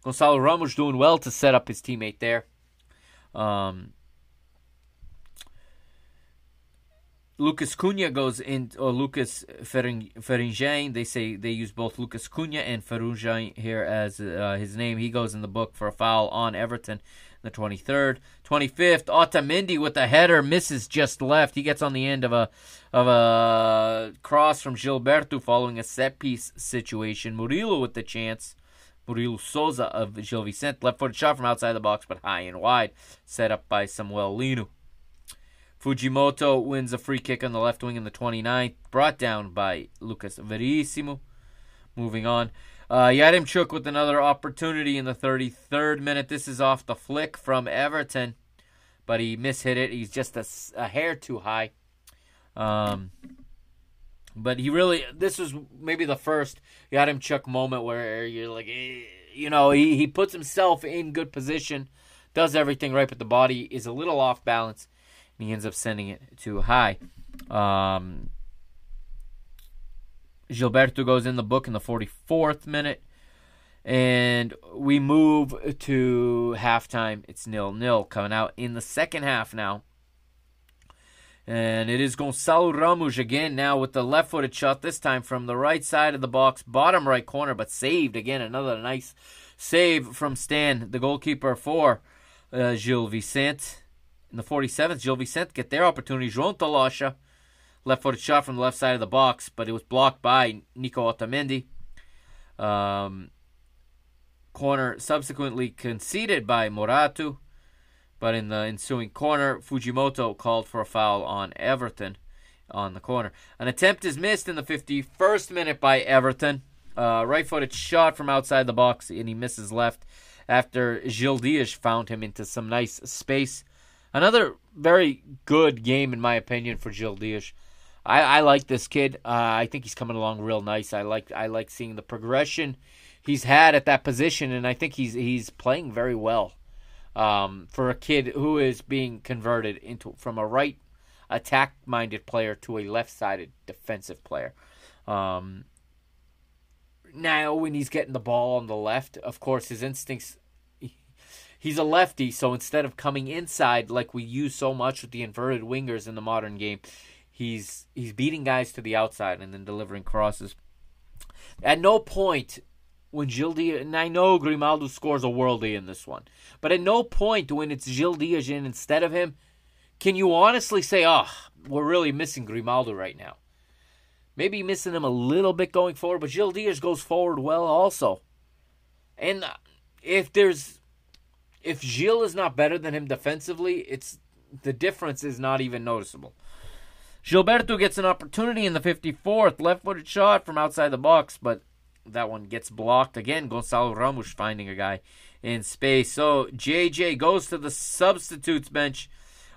Gonçalo Ramos doing well to set up his teammate there. Um, Lucas Cunha goes in, or Lucas Ferenjain. They say they use both Lucas Cunha and Ferenjain here as uh, his name. He goes in the book for a foul on Everton. The 23rd, 25th, Otamendi with a header misses just left. He gets on the end of a of a cross from Gilberto following a set piece situation. Murilo with the chance. Murilo Souza of Gil Vicente left footed shot from outside the box, but high and wide, set up by Samuel Lino. Fujimoto wins a free kick on the left wing in the 29th, brought down by Lucas Verissimo. Moving on. Uh, Yaremchuk with another opportunity in the 33rd minute. This is off the flick from Everton, but he mishit it. He's just a, a hair too high. Um, but he really, this was maybe the first Yaremchuk moment where you're like, eh, you know, he, he puts himself in good position, does everything right, but the body is a little off balance and he ends up sending it too high. Um, Gilberto goes in the book in the 44th minute. And we move to halftime. It's nil nil coming out in the second half now. And it is Gonçalo Ramos again now with the left footed shot, this time from the right side of the box, bottom right corner, but saved again. Another nice save from Stan, the goalkeeper for uh, Gil Vicente. In the 47th, Gil Vicente get their opportunity. João Talocha, left footed shot from the left side of the box, but it was blocked by Nico Otamendi. Um, corner subsequently conceded by Morato, but in the ensuing corner, Fujimoto called for a foul on Everton on the corner. An attempt is missed in the 51st minute by Everton. Uh, right footed shot from outside the box, and he misses left after Gil Dias found him into some nice space. Another very good game, in my opinion, for Gil Dias. I, I like this kid. Uh, I think he's coming along real nice. I like I like seeing the progression he's had at that position, and I think he's he's playing very well um, for a kid who is being converted into from a right attack minded player to a left sided defensive player. Um, now when he's getting the ball on the left, of course his instincts he's a lefty, so instead of coming inside like we use so much with the inverted wingers in the modern game, he's he's beating guys to the outside and then delivering crosses. At no point when Gildia and I know Grimaldo scores a worldie in this one, but at no point when it's Gil Dias instead of him, can you honestly say, oh, we're really missing Grimaldo right now? Maybe missing him a little bit going forward, but Gil Dias goes forward well also. And if there's if Gil is not better than him defensively, it's the difference is not even noticeable. Gilberto gets an opportunity in the 54th, left-footed shot from outside the box, but that one gets blocked again. Gonçalo Ramos finding a guy in space. So JJ goes to the substitutes bench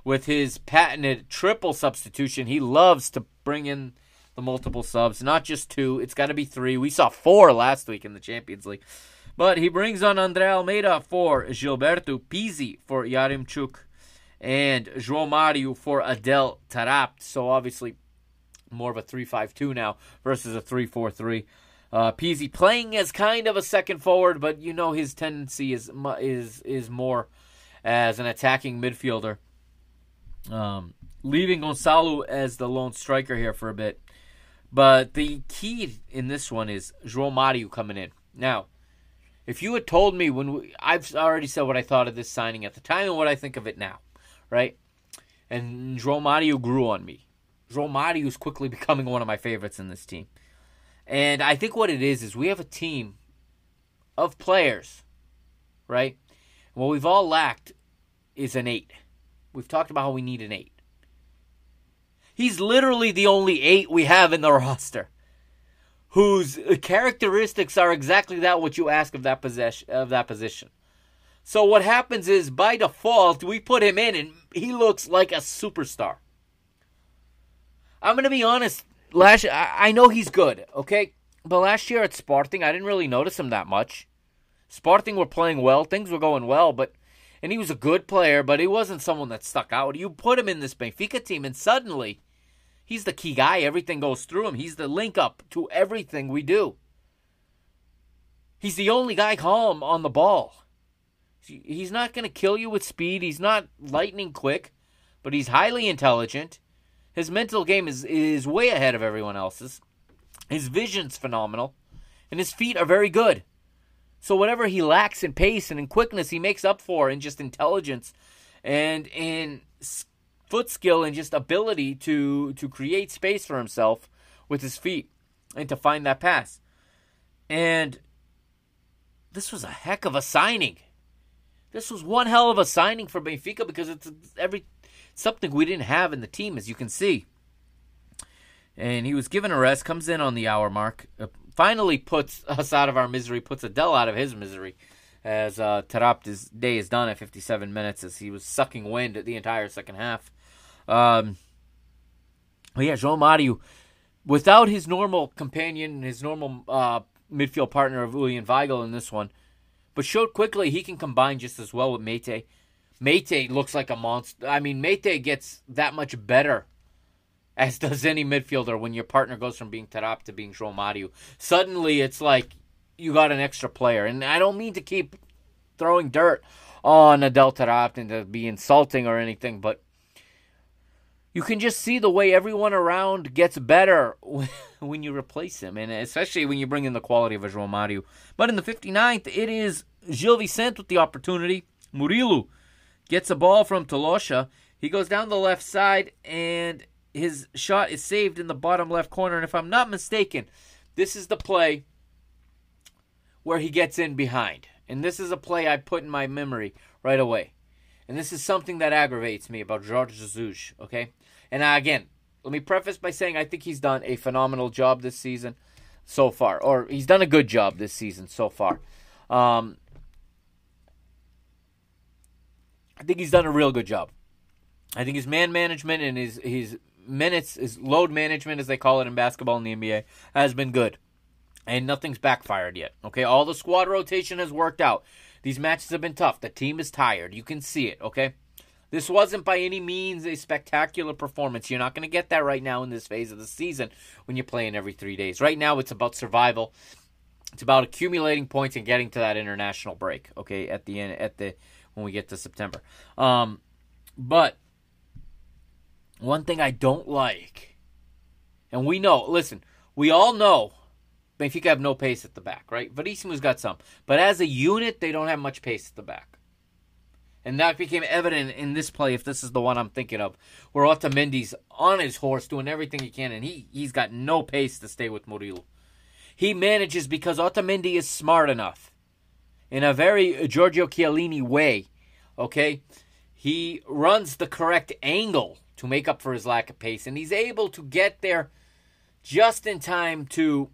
with his patented triple substitution. He loves to bring in the multiple subs, not just two. It's got to be three. We saw four last week in the Champions League. But he brings on Andre Almeida for Gilberto, Pizzi for Yaremchuk, and João Mario for Adel Taarabt. So obviously more of a 3-5-2 now versus a 3-4-3. Uh, Pizzi playing as kind of a second forward, but you know his tendency is is is more as an attacking midfielder. Um, leaving Gonçalo as the lone striker here for a bit. But the key in this one is João Mario coming in. Now, if you had told me when we, I've already said what I thought of this signing at the time and what I think of it now, right? And João Mario grew on me. João Mario is quickly becoming one of my favorites in this team. And I think what it is is we have a team of players, right? what we've all lacked is an eight. We've talked about how we need an eight. He's literally the only eight we have in the roster whose characteristics are exactly that what you ask of that possession of that position. So what happens is by default we put him in and he looks like a superstar. I'm gonna be honest. Last I, I know he's good, okay, but last year at Sporting I didn't really notice him that much. Sporting were playing well, things were going well, but and he was a good player, but he wasn't someone that stuck out. You put him in this Benfica team, and suddenly He's the key guy. Everything goes through him. He's the link up to everything we do. He's the only guy calm on the ball. He's not going to kill you with speed. He's not lightning quick, but he's highly intelligent. His mental game is, is way ahead of everyone else's. His vision's phenomenal, and his feet are very good. So whatever he lacks in pace and in quickness, he makes up for in just intelligence and in foot skill and just ability to to create space for himself with his feet and to find that pass. And this was a heck of a signing. This was one hell of a signing for Benfica because it's every something we didn't have in the team, as you can see. And he was given a rest, comes in on the hour mark, uh, finally puts us out of our misery, puts Adel out of his misery, as uh, Taarabt's day is done at 57 minutes, as he was sucking wind at the entire second half. Um, yeah, João Mario, without his normal companion, his normal uh, midfield partner of Julian Weigl in this one, but showed quickly he can combine just as well with Meïté. Meïté looks like a monster. I mean, Meïté gets that much better, as does any midfielder, when your partner goes from being Taarabt to being João Mario. Suddenly, it's like you got an extra player. And I don't mean to keep throwing dirt on Adel Taarabt and to be insulting or anything, but you can just see the way everyone around gets better when you replace him, and especially when you bring in the quality of a João Mario. But in the 59th, it is Gil Vicente with the opportunity. Murilo gets a ball from Talocha. He goes down the left side, and his shot is saved in the bottom left corner. And if I'm not mistaken, this is the play where he gets in behind. And this is a play I put in my memory right away. And this is something that aggravates me about Jorge Jesus, okay? And again, let me preface by saying I think he's done a phenomenal job this season so far, or he's done a good job this season so far. Um, I think he's done a real good job. I think his man management and his his minutes, his load management, as they call it in basketball in the NBA, has been good, and nothing's backfired yet. Okay, all the squad rotation has worked out. These matches have been tough. The team is tired. You can see it, okay? This wasn't by any means a spectacular performance. You're not going to get that right now in this phase of the season when you're playing every three days. Right now, it's about survival. It's about accumulating points and getting to that international break. Okay, at the end, at the when we get to September. Um, but one thing I don't like, and we know, listen, we all know Benfica have no pace at the back, right? Verissimo's got some. But as a unit, they don't have much pace at the back. And that became evident in this play, if this is the one I'm thinking of, where Otamendi's on his horse doing everything he can, and he, he's got no pace to stay with Murilo. He manages because Otamendi is smart enough. In a very Giorgio Chiellini way, okay? He runs the correct angle to make up for his lack of pace, and he's able to get there just in time to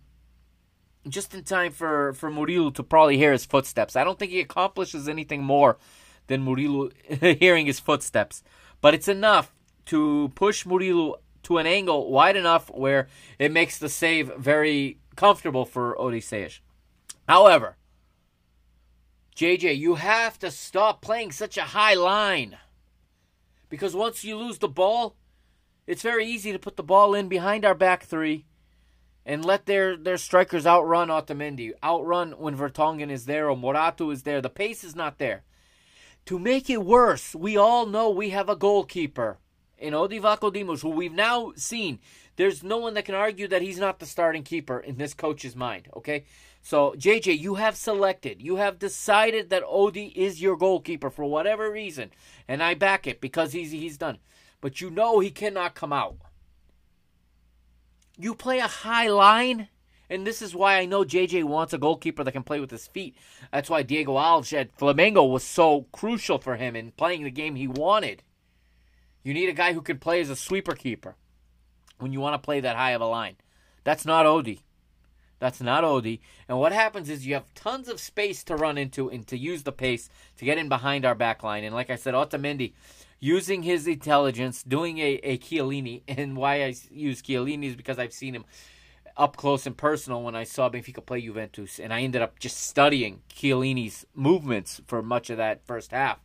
just in time for, for Murilo to probably hear his footsteps. I don't think he accomplishes anything more than Murilo hearing his footsteps. But it's enough to push Murilo to an angle wide enough where it makes the save very comfortable for Odysseus. However, JJ, you have to stop playing such a high line. Because once you lose the ball, it's very easy to put the ball in behind our back three and let their, their strikers outrun Otamendi, outrun when Vertonghen is there or Morato is there. The pace is not there. To make it worse, we all know we have a goalkeeper in Odi Vlachodimos, who we've now seen. There's no one that can argue that he's not the starting keeper in this coach's mind, okay? So, JJ, you have selected, you have decided that Odi is your goalkeeper for whatever reason, and I back it because he's he's done. But you know he cannot come out. You play a high line, and this is why I know JJ wants a goalkeeper that can play with his feet. That's why Diego Alves at Flamengo was so crucial for him in playing the game he wanted. You need a guy who can play as a sweeper keeper when you want to play that high of a line. That's not Odie. That's not Odie. And what happens is you have tons of space to run into and to use the pace to get in behind our back line. And like I said, Otamendi using his intelligence, doing a, a Chiellini. And why I use Chiellini is because I've seen him up close and personal when I saw Benfica play Juventus. And I ended up just studying Chiellini's movements for much of that first half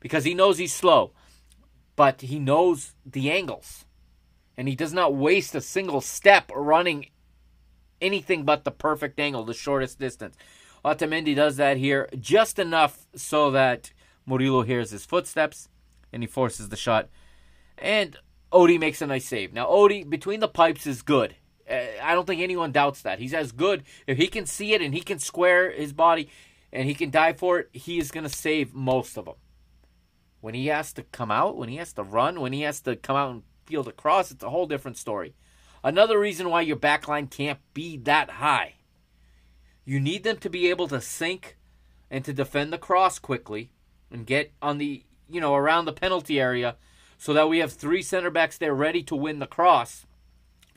because he knows he's slow, but he knows the angles. And he does not waste a single step running anything but the perfect angle, the shortest distance. Otamendi does that here just enough so that Murilo hears his footsteps and he forces the shot. And Odi makes a nice save. Now, Odi, between the pipes, is good. Uh, I don't think anyone doubts that. He's as good. If he can see it and he can square his body and he can dive for it, he is going to save most of them. When he has to come out, when he has to run, when he has to come out and field a cross, it's a whole different story. Another reason why your backline can't be that high. You need them to be able to sink and to defend the cross quickly and get on the you know, around the penalty area so that we have three center backs there ready to win the cross.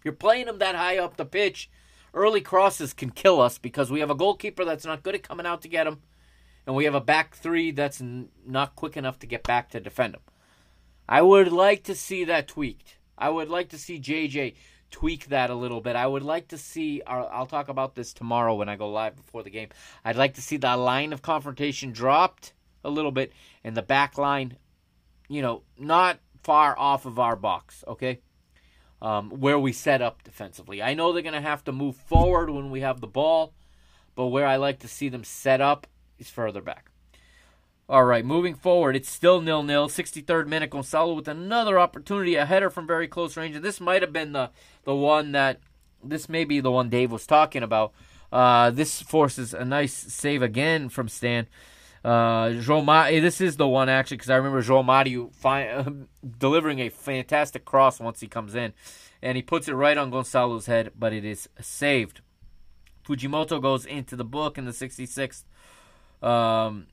You're playing them that high up the pitch, early crosses can kill us because we have a goalkeeper that's not good at coming out to get them, and we have a back three that's n- not quick enough to get back to defend them. I would like to see that tweaked. I would like to see JJ tweak that a little bit. I would like to see, I'll talk about this tomorrow when I go live before the game. I'd like to see that line of confrontation dropped a little bit, and the back line, you know, not far off of our box, okay? Um, where we set up defensively. I know they're going to have to move forward when we have the ball, but where I like to see them set up is further back. All right, moving forward, it's still nil nil. 63rd minute, Gonçalo with another opportunity, a header from very close range, and this might have been the the one that this may be the one Dave was talking about. Uh, this forces a nice save again from Stan. Uh, João Mario, this is the one actually because I remember João Mario fi- delivering a fantastic cross once he comes in, and he puts it right on Gonçalo's head, but it is saved. Fujimoto goes into the book in the 66th, um,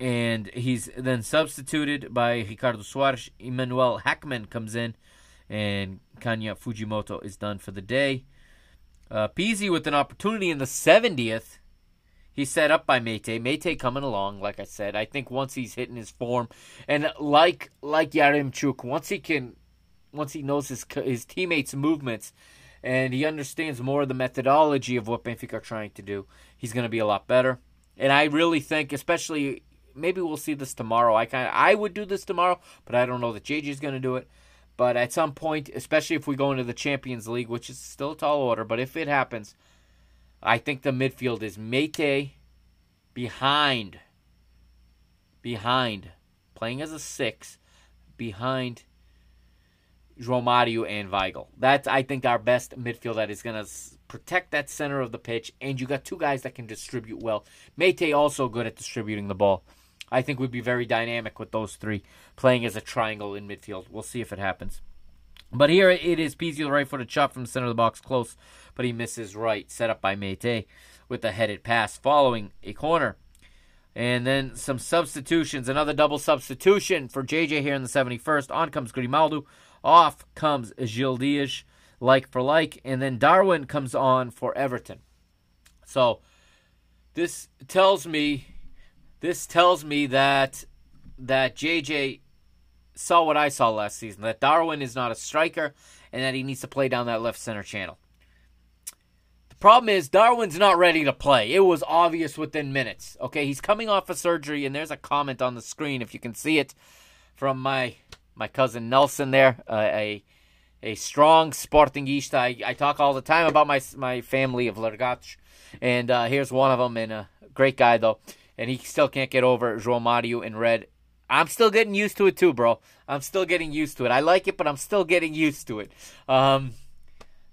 and he's then substituted by Ricardo Soares. Emmanuel Hackman comes in, and Kanya Fujimoto is done for the day. Uh, Pizzi with an opportunity in the 70th He's set up by Meïté. Meïté coming along, like I said. I think once he's hitting his form, and like like Yaremchuk, once he can, once he knows his his teammates' movements, and he understands more of the methodology of what Benfica are trying to do, he's going to be a lot better. And I really think, especially maybe we'll see this tomorrow. I kind I would do this tomorrow, but I don't know that JJ is going to do it. But at some point, especially if we go into the Champions League, which is still a tall order, but if it happens, I think the midfield is Meïté behind, behind, playing as a six, behind João Mario and Weigl. That's, I think, our best midfield that is going to protect that center of the pitch. And you got two guys that can distribute well. Meïté also good at distributing the ball. I think we'd be very dynamic with those three playing as a triangle in midfield. We'll see if it happens. But here it is Pizzi, right footed shot from the center of the box, close, but he misses right, set up by Meïté with a headed pass following a corner. And then some substitutions, another double substitution for JJ here in the 71st. On comes Grimaldo, off comes Gil Dias, like for like, and then Darwin comes on for Everton. So this tells me this tells me that that JJ saw what I saw last season that Darwin is not a striker and that he needs to play down that left center channel. The problem is Darwin's not ready to play. It was obvious within minutes. Okay, he's coming off of surgery and there's a comment on the screen if you can see it from my my cousin Nelson there, uh, a a strong Sportingista. I, I talk all the time about my my family of Lergach, and uh, here's one of them, and a great guy though, and he still can't get over João Mario in red I'm still getting used to it too, bro. I'm still getting used to it. I like it, but I'm still getting used to it. Um,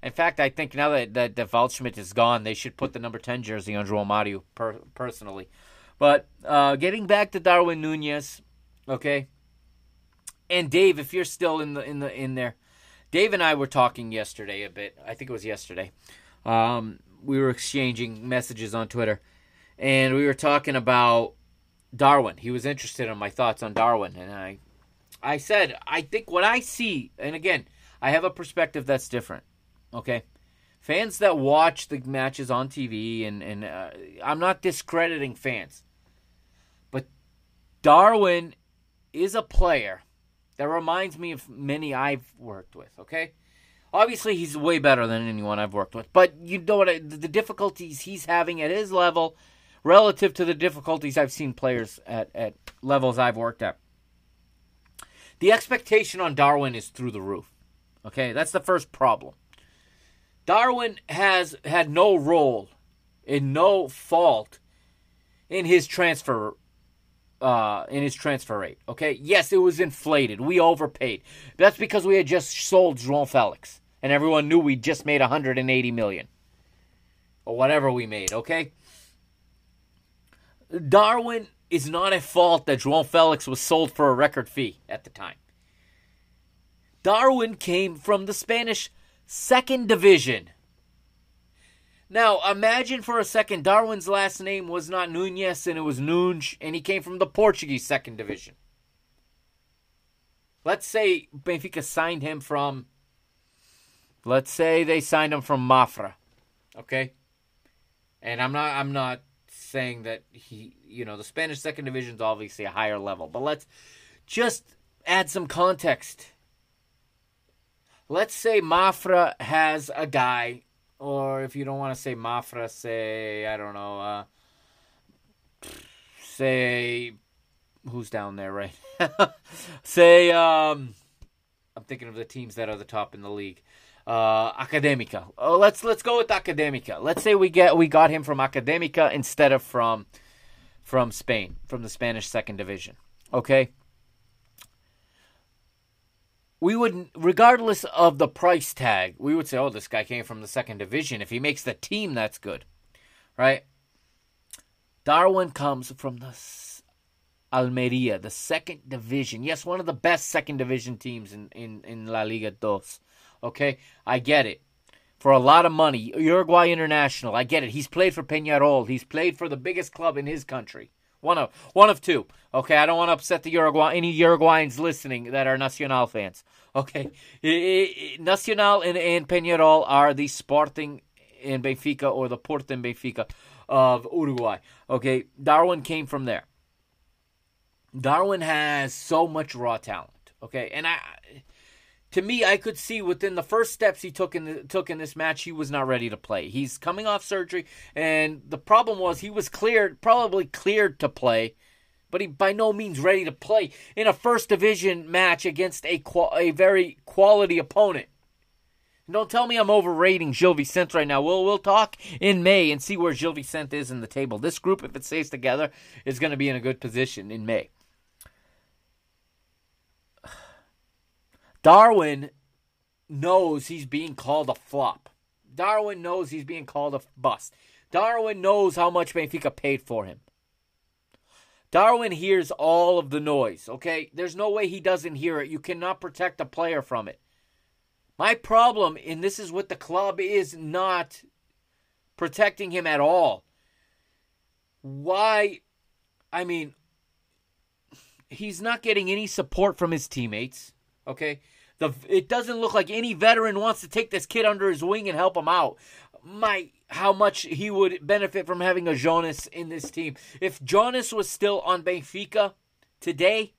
in fact, I think now that that, that Waldschmidt is gone, they should put the number ten jersey on João Mario per, personally. But uh, getting back to Darwin Nunez, okay, and Dave, if you're still in the in the in there, Dave and I were talking yesterday a bit. I think it was yesterday. Um, we were exchanging messages on Twitter, and we were talking about Darwin. He was interested in my thoughts on Darwin, and I, I said I think what I see, and again, I have a perspective that's different. Okay, fans that watch the matches on TV, and and uh, I'm not discrediting fans, but Darwin is a player that reminds me of many I've worked with. Okay. Obviously, he's way better than anyone I've worked with, but you know what? The difficulties he's having at his level relative to the difficulties I've seen players at, at levels I've worked at. The expectation on Darwin is through the roof. Okay, that's the first problem. Darwin has had no role and no fault in his transfer uh, in his transfer rate. Okay, yes, it was inflated. We overpaid. That's because we had just sold João Felix, and everyone knew we just made 180 million or whatever we made. Okay, Darwin is not at fault that João Felix was sold for a record fee at the time. Darwin came from the Spanish second division. Now, imagine for a second Darwin's last name was not Nunez and it was Nunes, and he came from the Portuguese second division. Let's say Benfica signed him from, let's say they signed him from Mafra, okay? And I'm not, I'm not saying that he, you know, the Spanish second division is obviously a higher level, but let's just add some context. Let's say Mafra has a guy, or if you don't want to say Mafra, say, I don't know, uh, say, who's down there, right? say, um, I'm thinking of the teams that are the top in the league uh, Academica. Uh, let's let's go with Academica. Let's say we get we got him from Academica instead of from from Spain, from the Spanish second division. Okay. We would, regardless of the price tag, we would say, "Oh, this guy came from the second division. If he makes the team, that's good, right?" Darwin comes from the Almeria, the second division. Yes, one of the best second division teams in in in La Liga Dos. Okay, I get it. For a lot of money, Uruguay International, I get it. He's played for Peñarol. He's played for the biggest club in his country. One of one of two. Okay, I don't want to upset the Uruguay any Uruguayans listening that are Nacional fans. Okay, Nacional and, and Peñarol are the Sporting in Benfica or the Porto in Benfica of Uruguay. Okay, Darwin came from there. Darwin has so much raw talent. Okay, and I to me, I could see within the first steps he took in the, took in this match, he was not ready to play. He's coming off surgery, and the problem was he was cleared, probably cleared to play, but he by no means ready to play in a first division match against a a very quality opponent. Don't tell me I'm overrating Gil Vicente right now. We'll we'll talk in May and see where Gil Vicente is in the table. This group, if it stays together, is going to be in a good position in May. Darwin knows he's being called a flop. Darwin knows he's being called a bust. Darwin knows how much Benfica paid for him. Darwin hears all of the noise, okay? There's no way he doesn't hear it. You cannot protect a player from it. My problem, and this is what the club is not protecting him at all. Why? I mean, he's not getting any support from his teammates. Okay, the it doesn't look like any veteran wants to take this kid under his wing and help him out. My how much he would benefit from having a Jonas in this team. If Jonas was still on Benfica today,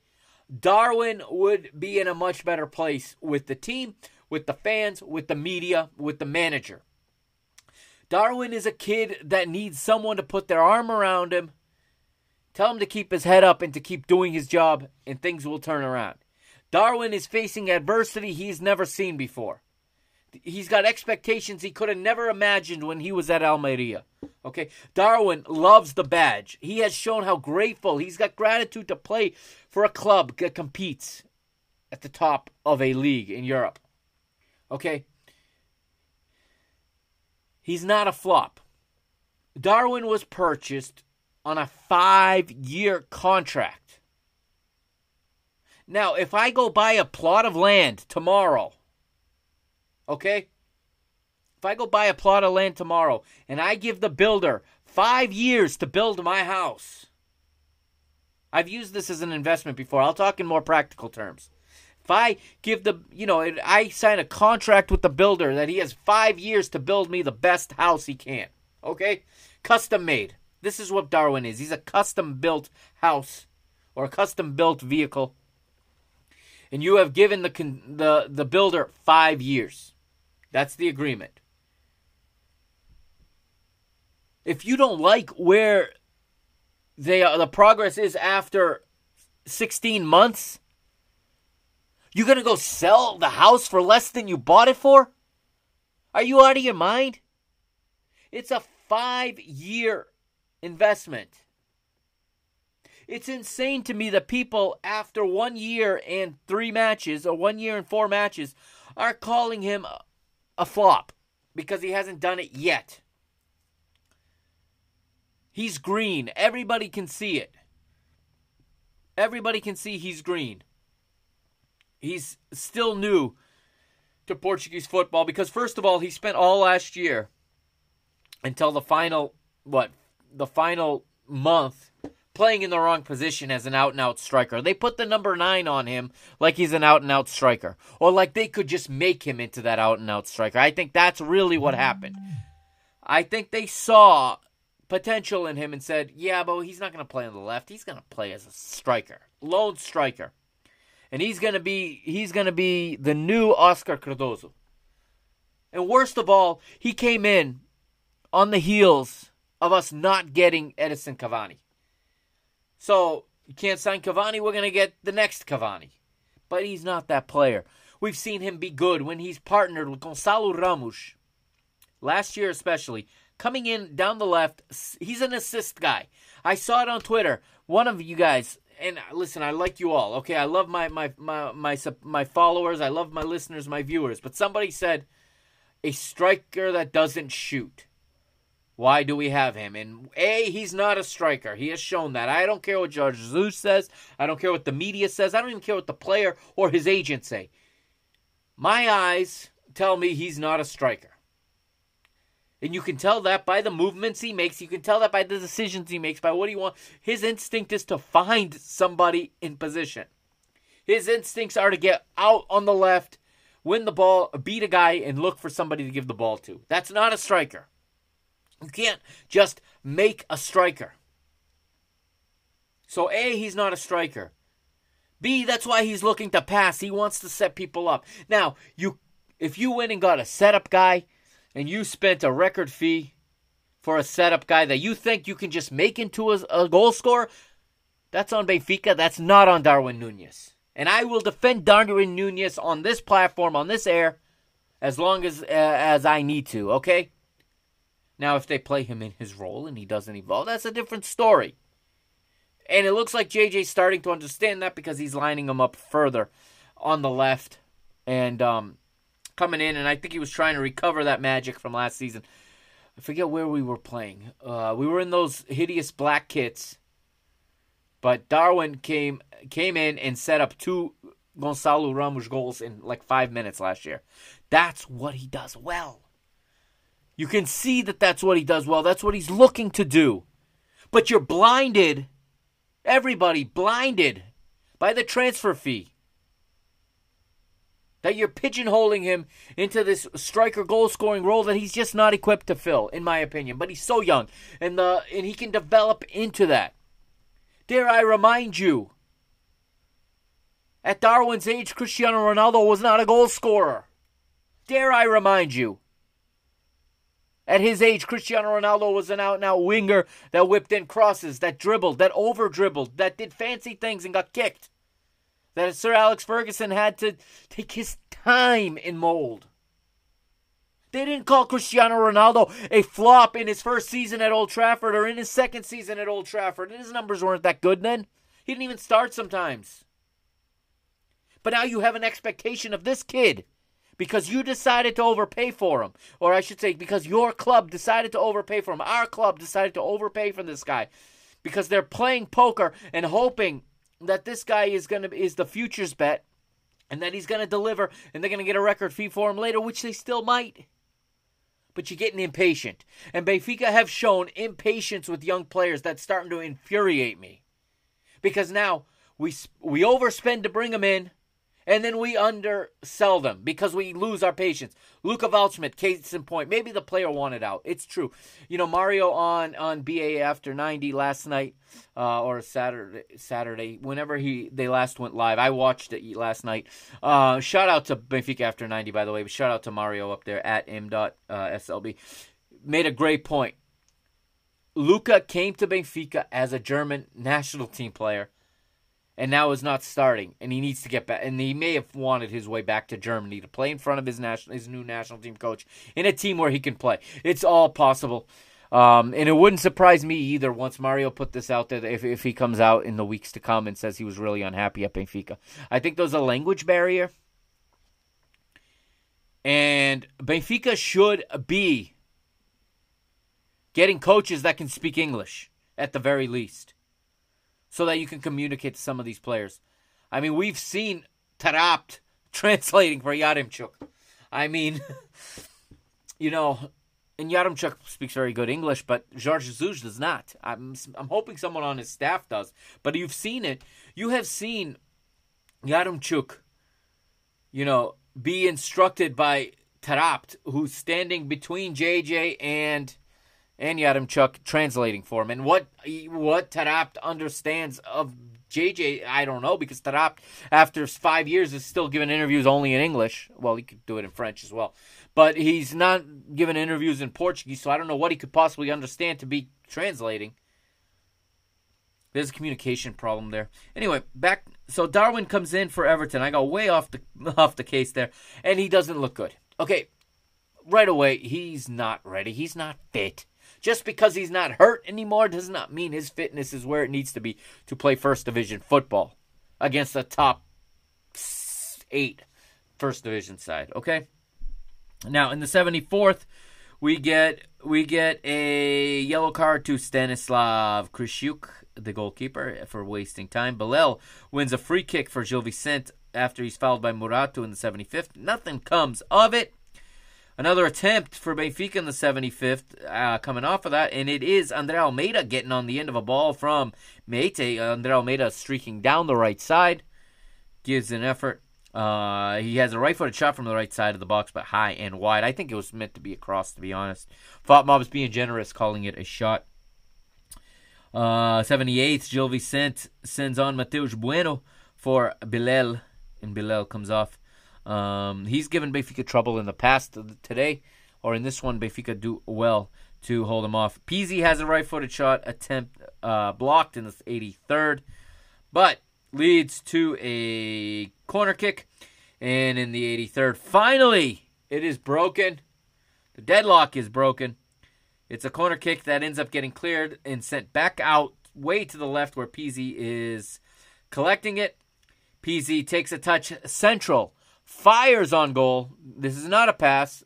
Darwin would be in a much better place with the team, with the fans, with the media, with the manager. Darwin is a kid that needs someone to put their arm around him, tell him to keep his head up and to keep doing his job, and things will turn around. Darwin is facing adversity he's never seen before. He's got expectations he could have never imagined when he was at Almeria. Okay, Darwin loves the badge. He has shown how grateful he's got gratitude to play for a club that competes at the top of a league in Europe. Okay? He's not a flop. Darwin was purchased on a five year contract. Now, if I go buy a plot of land tomorrow, okay? If I go buy a plot of land tomorrow and I give the builder five years to build my house, I've used this as an investment before. I'll talk in more practical terms. If I give the, you know, I sign a contract with the builder that he has five years to build me the best house he can. Okay? Custom made. This is what Darwin is. He's a custom built house or a custom built vehicle. And you have given the, the, the builder five years. That's the agreement. If you don't like where they the progress is after 16 months, you're gonna go sell the house for less than you bought it for? Are you out of your mind? It's a five year investment. It's insane to me that people, after one year and three matches, or one year and four matches, are calling him a flop because he hasn't done it yet. He's green. Everybody can see it. Everybody can see he's green he's still new to Portuguese football because first of all, he spent all last year until the final what the final month playing in the wrong position as an out and out striker. They put the number 9 on him like he's an out and out striker or like they could just make him into that out and out striker. I think that's really what happened. I think they saw potential in him and said, "Yeah, but he's not going to play on the left. He's going to play as a striker, lone striker." and he's gonna be he's gonna be the new Oscar Cardozo. And worst of all, he came in on the heels of us not getting Edinson Cavani. So you can't sign Cavani, we're gonna get the next Cavani. But he's not that player. We've seen him be good when he's partnered with Gonçalo Ramos. Last year especially, coming in down the left, he's an assist guy. I saw it on Twitter. One of you guys and uh, listen, I like you all. Okay, I love my my my my my followers. I love my listeners, my viewers. But somebody said a striker that doesn't shoot. Why do we have him? And A, he's not a striker. He has shown that. I don't care what Jorge Jesus says. I don't care what the media says. I don't even care what the player or his agent say. My eyes tell me he's not a striker. And you can tell that by the movements he makes. You can tell that by the decisions he makes, by what he wants. His instinct is to find somebody in position. His instincts are to get out on the left, win the ball, beat a guy, and look for somebody to give the ball to. That's not a striker. You can't just make a striker. So, A, he's not a striker. B, that's why he's looking to pass. He wants to set people up. Now, you if you went and got a setup guy, and you spent a record fee for a setup guy that you think you can just make into a, a goal scorer, that's on Benfica. That's not on Darwin Nunez. And I will defend Darwin Nunez on this platform, on this air, as long as uh, as I need to, okay? Now, if they play him in his role and he doesn't evolve, that's a different story. And it looks like JJ's starting to understand that because he's lining him up further on the left and um, coming in. And I think he was trying to recover that magic from last season. I forget where we were playing. Uh, we were in those hideous black kits. But Darwin came came in and set up two Gonçalo Ramos goals in like five minutes last year. That's what he does well. You can see that that's what he does well. That's what he's looking to do. But you're blinded, everybody blinded by the transfer fee. That you're pigeonholing him into this striker goal scoring role that he's just not equipped to fill, in my opinion. But he's so young and the and he can develop into that. Dare I remind you, at Darwin's age, Cristiano Ronaldo was not a goal scorer. Dare I remind you? At his age, Cristiano Ronaldo was an out and out winger that whipped in crosses, that dribbled, that over dribbled, that did fancy things and got kicked. That Sir Alex Ferguson had to take his time in mold. They didn't call Cristiano Ronaldo a flop in his first season at Old Trafford or in his second season at Old Trafford. And his numbers weren't that good then. He didn't even start sometimes. But now you have an expectation of this kid because you decided to overpay for him. Or I should say, because your club decided to overpay for him. Our club decided to overpay for this guy because they're playing poker and hoping that this guy is gonna is the futures bet and that he's gonna deliver and they're gonna get a record fee for him later, which they still might. But you're getting impatient. And Benfica have shown impatience with young players that's starting to infuriate me. Because now we we overspend to bring them in and then we undersell them because we lose our patience. Luca Waldschmidt, case in point. Maybe the player wanted out. It's true. You know, Mario on on BA after 90 last night uh, or Saturday, Saturday, whenever he they last went live. I watched it last night. Uh, shout out to Benfica after 90, by the way. But shout out to Mario up there at m.slb. Uh, Made a great point. Luca came to Benfica as a German national team player and now is not starting, and he needs to get back. And he may have wanted his way back to Germany to play in front of his national, his new national team coach in a team where he can play. It's all possible, um, and it wouldn't surprise me either. Once Mario put this out there, if if he comes out in the weeks to come and says he was really unhappy at Benfica, I think there's a language barrier, and Benfica should be getting coaches that can speak English at the very least so that you can communicate to some of these players. I mean, we've seen Taarabt translating for Yaremchuk. I mean, you know, and Yaremchuk speaks very good English, but Jorge Jesus does not. I'm, I'm hoping someone on his staff does. But you've seen it. You have seen Yaremchuk, you know, be instructed by Taarabt, who's standing between JJ and and Yaremchuk translating for him. And what what Taarabt understands of JJ, I don't know because Taarabt, after five years, is still giving interviews only in English. Well, he could do it in French as well, but he's not giving interviews in Portuguese. So I don't know what he could possibly understand to be translating. There's a communication problem there. Anyway, back. So Darwin comes in for Everton. I go way off the off the case there, and he doesn't look good. Okay, right away he's not ready. He's not fit. Just because he's not hurt anymore does not mean his fitness is where it needs to be to play first division football against the top eight first division side. Okay. Now in the 74th, we get we get a yellow card to Stanislav Kritsyuk, the goalkeeper, for wasting time. Bilal wins a free kick for Gil Vicente after he's fouled by Morato in the 75th. Nothing comes of it. Another attempt for Benfica in the 75th uh, coming off of that, and it is Andre Almeida getting on the end of a ball from Meïté. Andre Almeida streaking down the right side, gives an effort. Uh, he has a right footed shot from the right side of the box, but high and wide. I think it was meant to be a cross, to be honest. Fotmob is being generous, calling it a shot. Uh, 78th, Gil Vicente sends on Mateus Bueno for Bilal, and Bilal comes off um, he's given Benfica trouble in the past. Today, or in this one, Benfica do well to hold him off. Pizzi has a right-footed shot attempt uh, blocked in the 83rd, but leads to a corner kick. And in the 83rd, finally, It is broken. The deadlock is broken. It's a corner kick that ends up getting cleared and sent back out way to the left where Pizzi is collecting it. Pizzi takes a touch central, fires on goal. This is not a pass,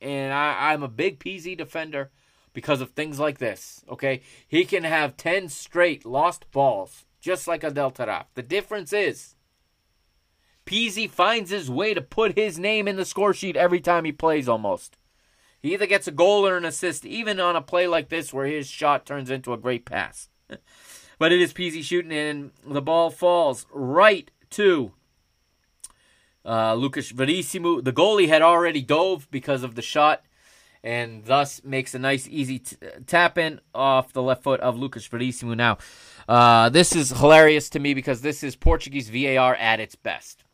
and I, I'm a big Pizzi defender because of things like this. Okay, he can have ten straight lost balls, just like Adel Taarabt. The difference is. Pizzi finds his way to put his name in the score sheet every time he plays almost. He either gets a goal or an assist, even on a play like this where his shot turns into a great pass. but it is Pizzi shooting, and the ball falls right to uh, Lucas Verissimo. The goalie had already dove because of the shot, and thus makes a nice, easy t- tap in off the left foot of Lucas Verissimo. Now, uh, this is hilarious to me because this is Portuguese VAR at its best.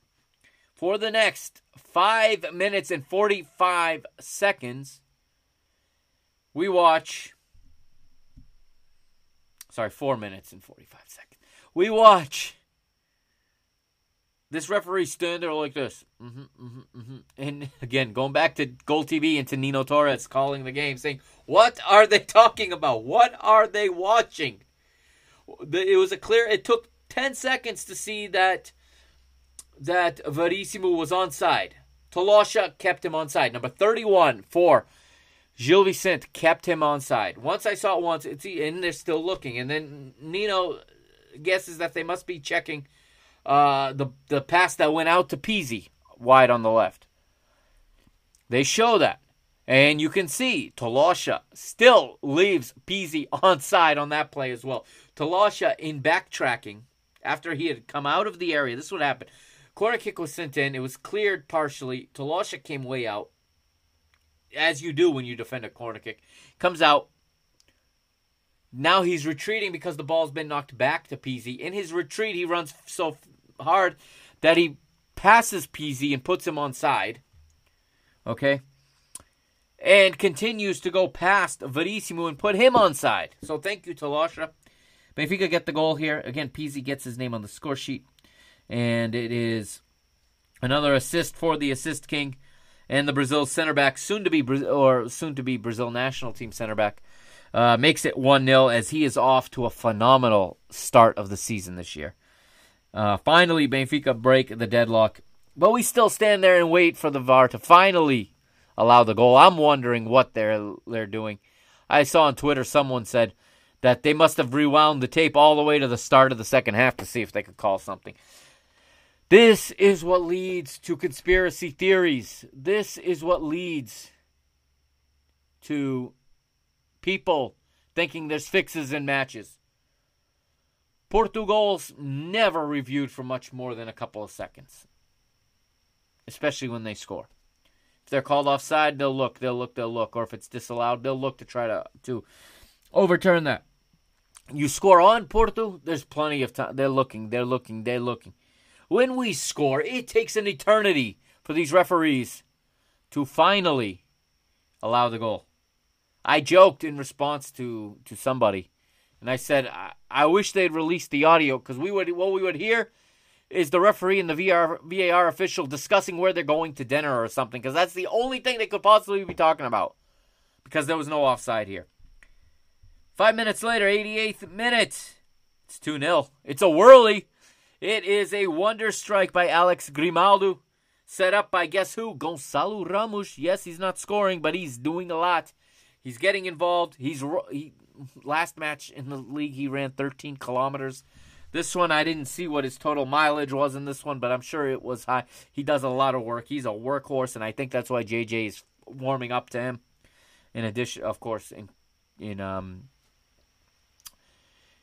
For the next five minutes and 45 seconds, we watch Sorry, four minutes and 45 seconds. We watch this referee stand there like this. Mm-hmm, mm-hmm, mm-hmm. And again, going back to Goal TV and to Nino Torres calling the game, saying, What are they talking about? What are they watching? It was a clear, it took 10 seconds to see that that Verissimo was onside. Talocha kept him onside. Number 31 for Gil Vicente kept him on side. Once I saw it once, it's and they're still looking. And then Nino guesses that they must be checking uh, the the pass that went out to Pizzi wide on the left. They show that. And you can see Talocha still leaves Pizzi on side on that play as well. Talocha in backtracking after he had come out of the area. This would happen. Corner kick was sent in. It was cleared partially. Talocha came way out as you do when you defend a corner kick. Comes out. Now he's retreating because the ball's been knocked back to Pizzi. In his retreat, he runs so hard that he passes Pizzi and puts him on side. Okay? And continues to go past Verissimo and put him on side. So thank you, Talocha. Benfica get the goal here. Again, Pizzi gets his name on the score sheet. And it is another assist for the assist king and the Brazil center back, soon to be or soon to be Brazil national team center back, uh, makes it one 0 as he is off to a phenomenal start of the season this year. Uh, finally, Benfica break the deadlock, but we still stand there and wait for the VAR to finally allow the goal. I'm wondering what they're they're doing. I saw on Twitter someone said that they must have rewound the tape all the way to the start of the second half to see if they could call something. This is what leads to conspiracy theories. This is what leads to people thinking there's fixes in matches. Portugal's never reviewed for much more than a couple of seconds, especially when they score. If they're called offside, they'll look, they'll look, they'll look, or if it's disallowed, they'll look to try to to overturn that. You score on Porto, there's plenty of time. They're looking, they're looking, they're looking. When we score, it takes an eternity for these referees to finally allow the goal. I joked in response to, to somebody, and I said I, I wish they'd release the audio because we would what we would hear is the referee and the VR, VAR official discussing where they're going to dinner or something because that's the only thing they could possibly be talking about because there was no offside here. Five minutes later, 88th minute, it's 2 0. It's a whirly. It is a wonder strike by Alex Grimaldo, set up by guess who? Gonçalo Ramos. Yes, he's not scoring, but he's doing a lot. He's getting involved. He's he, last match in the league he ran 13 kilometers. This one I didn't see what his total mileage was in this one, but I'm sure it was high. He does a lot of work. He's a workhorse, and I think that's why JJ is warming up to him. In addition, of course, in in um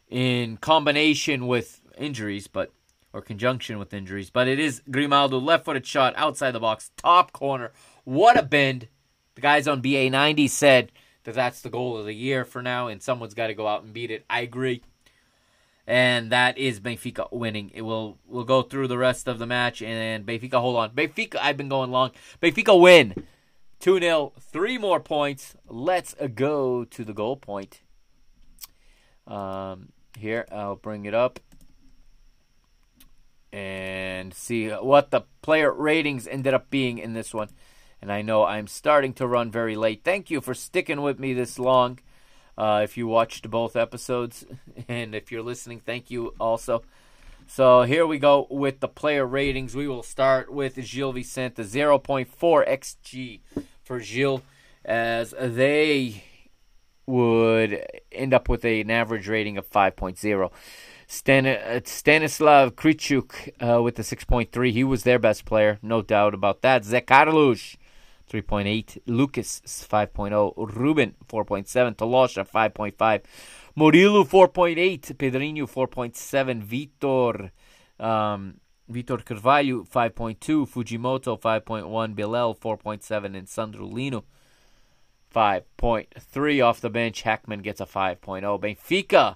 in combination with injuries, but or conjunction with injuries. But it is Grimaldo, left footed shot outside the box, top corner. What a bend. The guys on BA90 said that that's the goal of the year for now, and someone's got to go out and beat it. I agree. And that is Benfica winning. It will will go through the rest of the match, and Benfica hold on. Benfica, I've been going long. Benfica win 2 0, three more points. Let's go to the goal point. Um, here, I'll bring it up and see what the player ratings ended up being in this one. And I know I'm starting to run very late. Thank you for sticking with me this long. Uh, if you watched both episodes, and if you're listening, thank you also. So here we go with the player ratings. We will start with Gil Vicente, 0.4 xG for Gil, as they would end up with an average rating of 5.0. Stan- Stanislav Kritsyuk uh, with the 6.3. He was their best player, no doubt about that. Zé Carlos, 3.8. Lucas, 5.0. Ruben, 4.7. Talocha, 5.5. Murilo 4.8, Pedrinho 4.7, Vitor, um, Vitor Carvalho 5.2, Fujimoto 5.1, Bilal 4.7, and Sandrolino 5.3 off the bench. Hackman gets a 5.0. Benfica,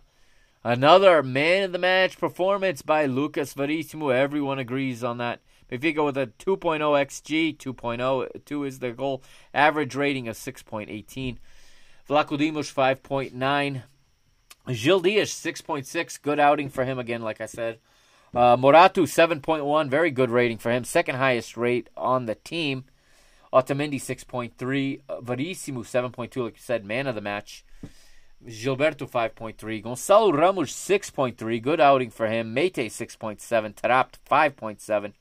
another man of the match performance by Lucas Verissimo. Everyone agrees on that. Benfica with a 2.0 xG, 2.02 is their goal. Average rating of 6.18. Vlachodimos 5.9. Gil Dias, 6.6. Good outing for him again, like I said. Uh, Morato, 7.1. Very good rating for him. Second highest rate on the team. Otamendi, 6.3. Uh, Verissimo, 7.2. Like you said, man of the match. Gilberto, 5.3. Gonçalo Ramos, 6.3. Good outing for him. Meïté, 6.7. Taarabt, 5.7.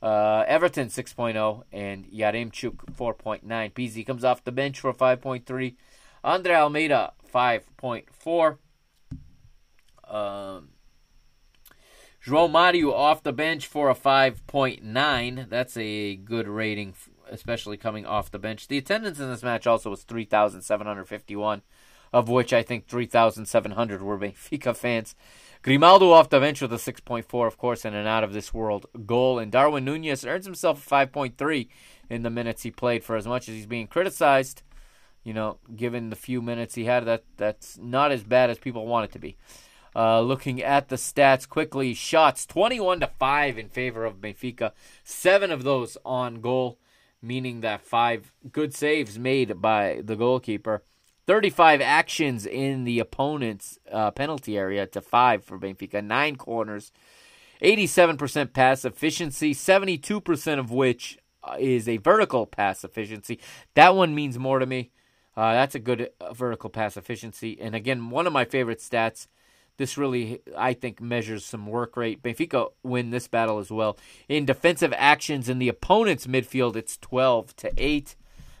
Uh, Everton 6.0 and Yaremchuk 4.9. Pizzi comes off the bench for 5.3. Andre Almeida 5.4. Um, João Mario off the bench for a 5.9. That's a good rating, especially coming off the bench. The attendance in this match also was 3,751, of which I think 3,700 were Benfica fans. Grimaldo off the bench with a 6.4, of course, and an out of this world goal. And Darwin Nunez earns himself a 5.3 in the minutes he played for as much as he's being criticized. You know, given the few minutes he had, that that's not as bad as people want it to be. Uh, looking at the stats quickly, shots 21 to 5 in favor of Benfica, seven of those on goal, meaning that five good saves made by the goalkeeper. 35 actions in the opponent's uh, penalty area to five for Benfica, nine corners, 87% pass efficiency, 72% of which uh, is a vertical pass efficiency. That one means more to me. Uh, that's a good uh, vertical pass efficiency. And again, one of my favorite stats this really, I think, measures some work rate. Benfica win this battle as well. In defensive actions in the opponent's midfield, it's 12 to 8.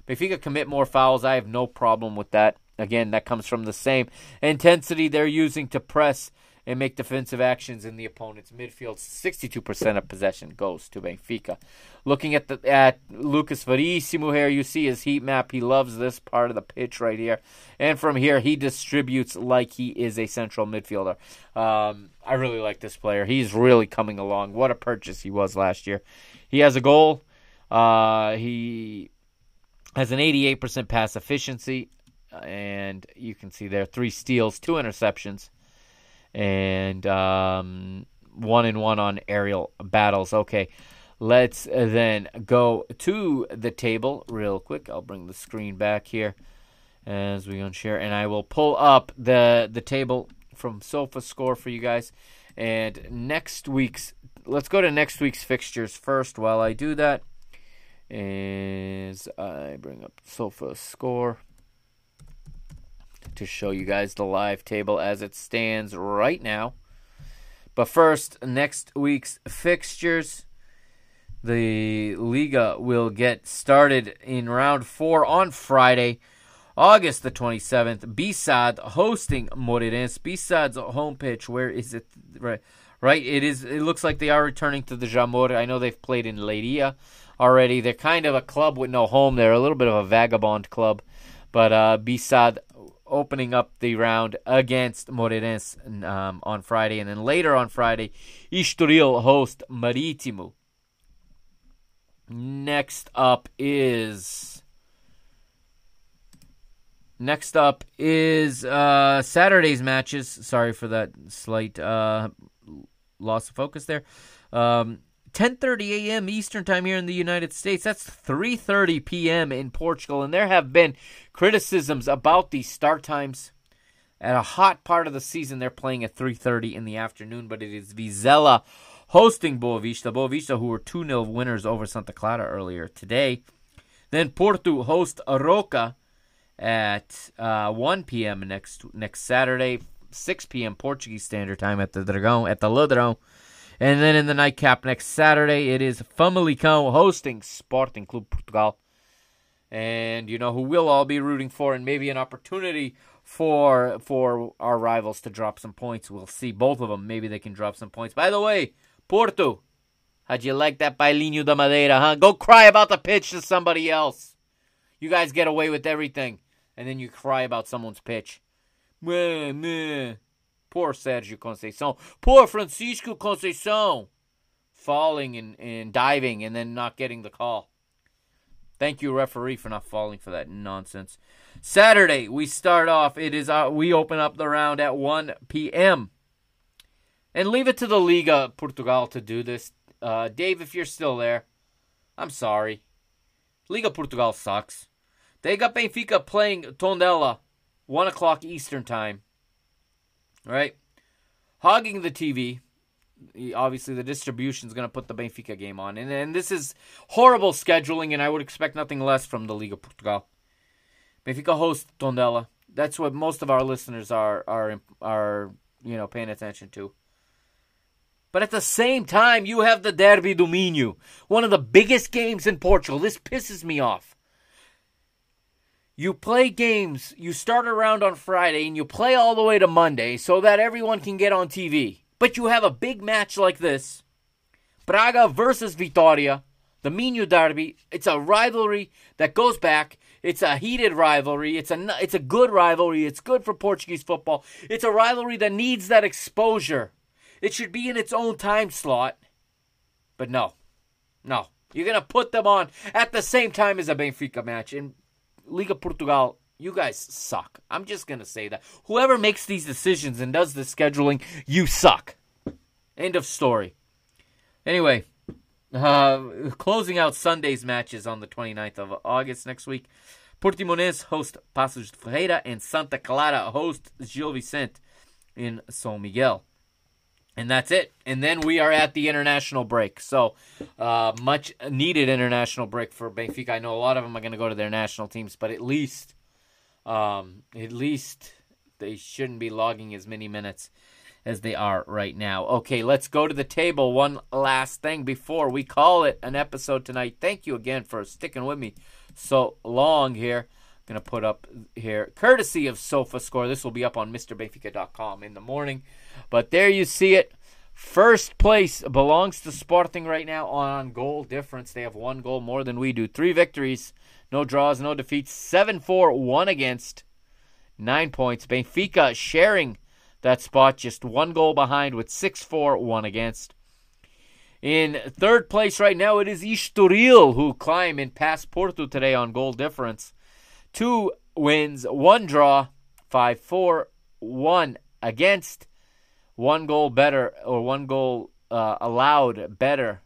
Benfica commit more fouls. I have no problem with that. Again, that comes from the same intensity they're using to press and make defensive actions in the opponent's midfield. 62% of possession goes to Benfica. Looking at the at Lucas Verissimo here, you see his heat map. He loves this part of the pitch right here. And from here, he distributes like he is a central midfielder. Um, I really like this player. He's really coming along. What a purchase he was last year. He has a goal. Uh, he has an 88% pass efficiency. And you can see there three steals, two interceptions and um, one and one on aerial battles. Okay, let's then go to the table real quick. I'll bring the screen back here as we unshare, and I will pull up the the table from Sofa Score for you guys. And next week's, let's go to next week's fixtures first. While I do that, is I bring up Sofa Score to show you guys the live table as it stands right now. But first, next week's fixtures. The Liga will get started in round four on Friday, August the 27th. BSAD hosting Moreirense. BSAD's home pitch, where is it? Right, right. It is. It looks like they are returning to the Jamor. I know they've played in Leiria already. They're kind of a club with no home. They're a little bit of a vagabond club. But uh, opening up the round against Moreirense um, on Friday. And then later on Friday, Estoril host Marítimo. Next up is... Next up is uh, Saturday's matches. Sorry for that slight uh, loss of focus there. Um, 10:30 a.m. Eastern Time here in the United States. That's 3:30 p.m. in Portugal, and there have been criticisms about these start times. At a hot part of the season, they're playing at 3:30 in the afternoon, but it is Vizela hosting Boavista. Boavista, who were 2-0 winners over Santa Clara earlier today. Then Porto host Arouca at uh, 1 p.m. next next Saturday, 6 p.m. Portuguese Standard Time at the Dragão at the Ladrão. And then in the nightcap next Saturday, it is Famalicão hosting Sporting Club Portugal. And you know who we'll all be rooting for, and maybe an opportunity for for our rivals to drop some points. We'll see both of them. Maybe they can drop some points. By the way, Porto, how'd you like that Bailinho da Madeira, huh? Go cry about the pitch to somebody else. You guys get away with everything, and then you cry about someone's pitch. Meh, meh. Poor Sergio Conceição. Poor Francisco Conceição. Falling and, and diving and then not getting the call. Thank you, referee, for not falling for that nonsense. Saturday, we start off. It is uh, we open up the round at 1 p.m. And leave it to the Liga Portugal to do this. Uh, Dave, if you're still there, I'm sorry. Liga Portugal sucks. They got Benfica playing Tondela, 1 o'clock Eastern Time. Right? Hogging the TV obviously the distribution is going to put the Benfica game on. And, and this is horrible scheduling, and I would expect nothing less from the Liga Portugal. Benfica hosts Tondela. That's what most of our listeners are are are you know paying attention to. But at the same time, you have the Derby do Minho, one of the biggest games in Portugal. This pisses me off. You play games, you start around on Friday and you play all the way to Monday so that everyone can get on TV. But you have a big match like this Braga versus Vitoria, the Minho Derby. It's a rivalry that goes back. It's a heated rivalry. It's a, it's a good rivalry. It's good for Portuguese football. It's a rivalry that needs that exposure. It should be in its own time slot. But no. No. You're going to put them on at the same time as a Benfica match. And Liga Portugal you guys suck. I'm just going to say that. Whoever makes these decisions and does the scheduling, you suck. End of story. Anyway, uh, closing out Sunday's matches on the 29th of August next week. Portimonense host Paços de Ferreira and Santa Clara host Gil Vicente in São Miguel. And that's it. And then we are at the international break. So, uh, much needed international break for Benfica. I know a lot of them are going to go to their national teams, but at least um, at least they shouldn't be logging as many minutes as they are right now. Okay, let's go to the table. One last thing before we call it an episode tonight. Thank you again for sticking with me so long here. I'm going to put up here, courtesy of Sofa Score. This will be up on MrBenfica.com in the morning. But there you see it. First place belongs to Sporting right now on goal difference. They have one goal more than we do. Three victories no draws, no defeats. 7 4, 1 against. Nine points. Benfica sharing that spot, just one goal behind with 6 4, 1 against. In third place right now, it is Estoril who climb and pass Porto today on goal difference. Two wins, one draw, 5 4, 1 against. One goal better, or one goal uh, allowed better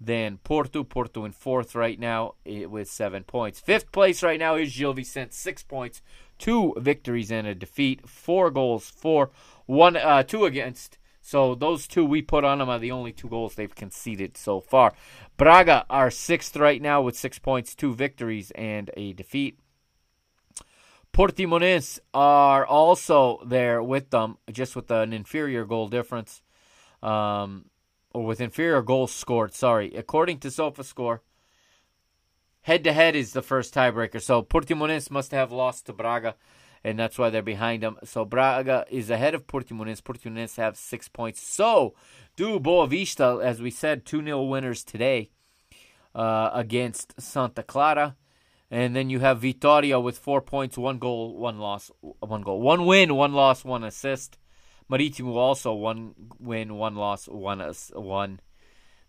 than Porto. Porto in fourth right now with seven points. Fifth place right now is Gil Vicente, six points, two victories and a defeat, four goals, four, one, uh, two against. So those two we put on them are the only two goals they've conceded so far. Braga are sixth right now with six points, two victories and a defeat. Portimonense are also there with them, just with an inferior goal difference. Um, or with inferior goals scored. Sorry, according to SofaScore, head to head is the first tiebreaker. So Portimonense must have lost to Braga, and that's why they're behind them. So Braga is ahead of Portimonense. Portimonense have six points. So do Boavista, as we said, two 0 winners today uh, against Santa Clara. And then you have Vitoria with four points, one goal, one loss, one goal, one win, one loss, one assist. Maritimo also one win, one loss, one one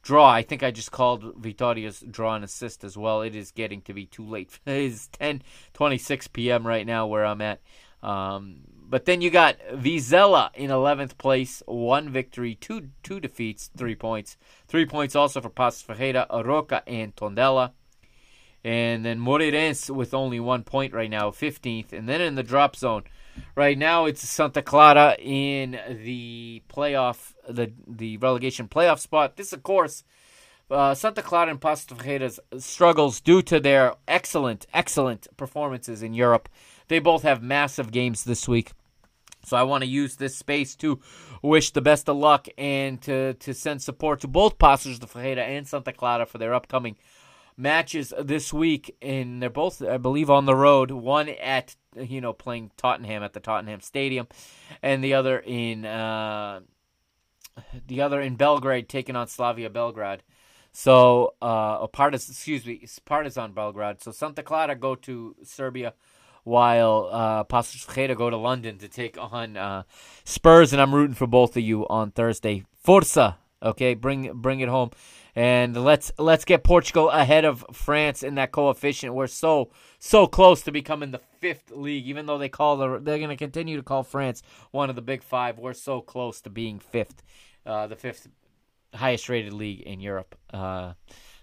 draw. I think I just called Vitoria's draw and assist as well. It is getting to be too late. It is 10:26 p.m. right now where I'm at. Um, but then you got Vizela in 11th place, one victory, two two defeats, three points. Three points also for Paços Ferreira, Arouca, and Tondela. And then Moreirense with only one point right now, 15th. And then in the drop zone, Right now, it's Santa Clara in the playoff, the the relegation playoff spot. This, of course, uh, Santa Clara and Paços Ferreira's struggles due to their excellent, excellent performances in Europe. They both have massive games this week. So I want to use this space to wish the best of luck and to, to send support to both Paços de Ferreira and Santa Clara for their upcoming matches this week. And they're both, I believe, on the road. One at, you know, playing Tottenham at the Tottenham Stadium, and the other in uh, the other in Belgrade, taking on Slavia Belgrade. So, uh, a Partizan, excuse me, Partizan Belgrade. So Santa Clara go to Serbia while uh, Ferreira go to London to take on uh, Spurs, and I'm rooting for both of you on Thursday. Forza, okay, bring bring it home, and let's let's get Portugal ahead of France in that coefficient. We're so so close to becoming the fifth league, even though they call the they're going to continue to call France one of the big five. We're so close to being fifth, uh, the fifth highest rated league in Europe. Uh,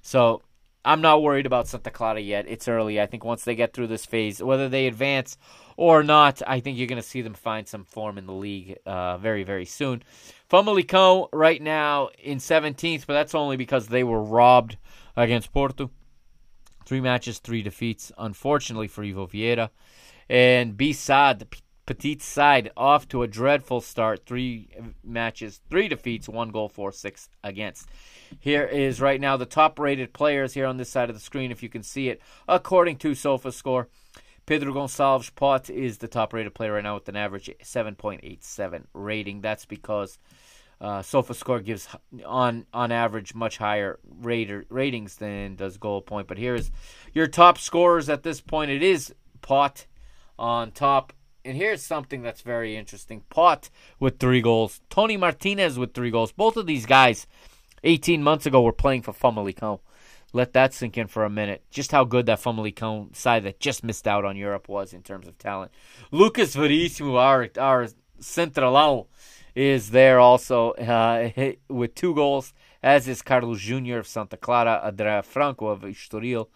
so I'm not worried about Santa Clara yet. It's early. I think once they get through this phase, whether they advance or not, I think you're going to see them find some form in the league uh, very, very soon. Famalicão right now in 17th, but that's only because they were robbed against Porto. Three matches, three defeats, unfortunately for Ivo Vieira. And the Petite side off to a dreadful start. Three matches, three defeats, one goal four, six against. Here is right now the top rated players here on this side of the screen, if you can see it, according to SofaScore. Pedro Gonçalves Pote is the top rated player right now with an average 7.87 rating. That's because uh, SofaScore gives on on average much higher rater, ratings than does goal point. But here's your top scorers at this point. It is Pote on top and here's something that's very interesting. Pote with three goals. Tony Martinez with three goals. Both of these guys, 18 months ago, were playing for Famalicão. Let that sink in for a minute. Just how good that Famalicão side that just missed out on Europe was in terms of talent. Lucas Verissimo, our, our Centralão, is there also uh, with two goals, as is Carlos Jr. of Santa Clara, André Franco of Estoril.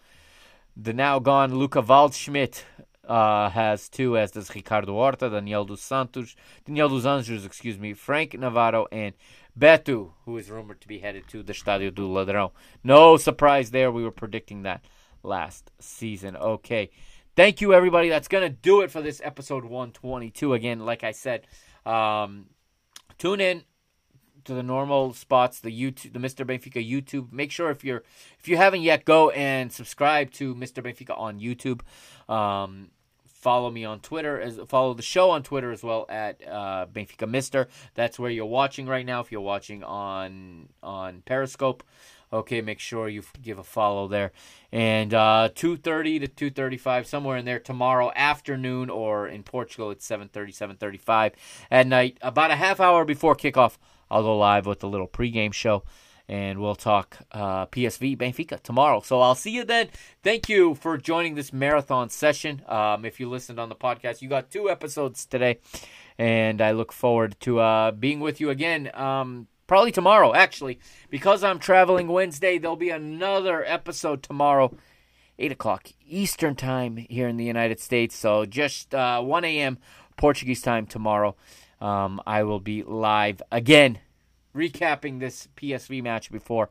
The now gone Luca Waldschmidt uh, has two, as does Ricardo Horta, Daniel dos Santos, Daniel dos Anjos, excuse me, Frank Navarro, and Beto, who is rumored to be headed to the Stadio do Ladrão. No surprise there. We were predicting that last season. Okay. Thank you, everybody. That's going to do it for this episode 122. Again, like I said, um, tune in to the normal spots, the YouTube, the Mr. Benfica YouTube. Make sure if you're if you haven't yet, go and subscribe to Mr. Benfica on YouTube. Um, follow me on Twitter as follow the show on Twitter as well at uh, Benfica Mister. That's where you're watching right now. If you're watching on on Periscope, okay, make sure you give a follow there. And uh, 2:30 to 2:35, somewhere in there tomorrow afternoon, or in Portugal it's 7:30, 7:35 at night. About a half hour before kickoff, I'll go live with a little pregame show and we'll talk uh, PSV Benfica tomorrow. So I'll see you then. Thank you for joining this marathon session. Um, if you listened on the podcast, you got two episodes today, and I look forward to uh, being with you again. Um, probably tomorrow, actually, because I'm traveling Wednesday. There'll be another episode tomorrow. 8 o'clock Eastern Time here in the United States. So just uh, 1 a.m. Portuguese time tomorrow. Um, I will be live again recapping this PSV match before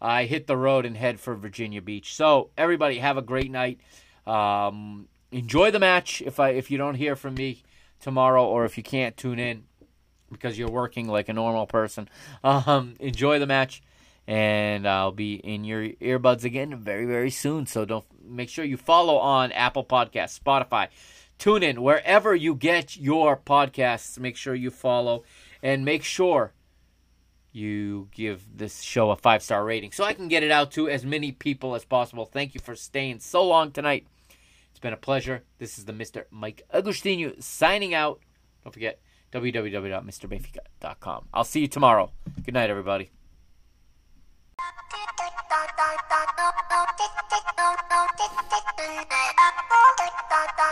I hit the road and head for Virginia Beach. So everybody have a great night. Um, enjoy the match. If I if you don't hear from me tomorrow or if you can't tune in because you're working like a normal person, um, enjoy the match. And I'll be in your earbuds again very, very soon. So don't make sure you follow on Apple Podcasts, Spotify, tune in wherever you get your podcasts. Make sure you follow and make sure you give this show a five star rating so I can get it out to as many people as possible. Thank you for staying so long tonight. It's been a pleasure. This is the Mr. Mike Agostinho signing out. Don't forget www.mrbenfica.com. I'll see you tomorrow. Good night, everybody. Hey.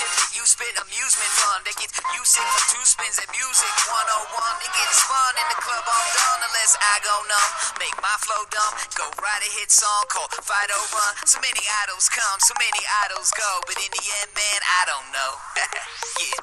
Shit that you spit, amusement fun. That gets you sick from two spins at music 101. It gets fun in the club, I'm done unless I go numb. Make my flow dumb, go write a hit song called Fight Run. So many idols come, so many idols go, but in the end, man, I don't know. yeah.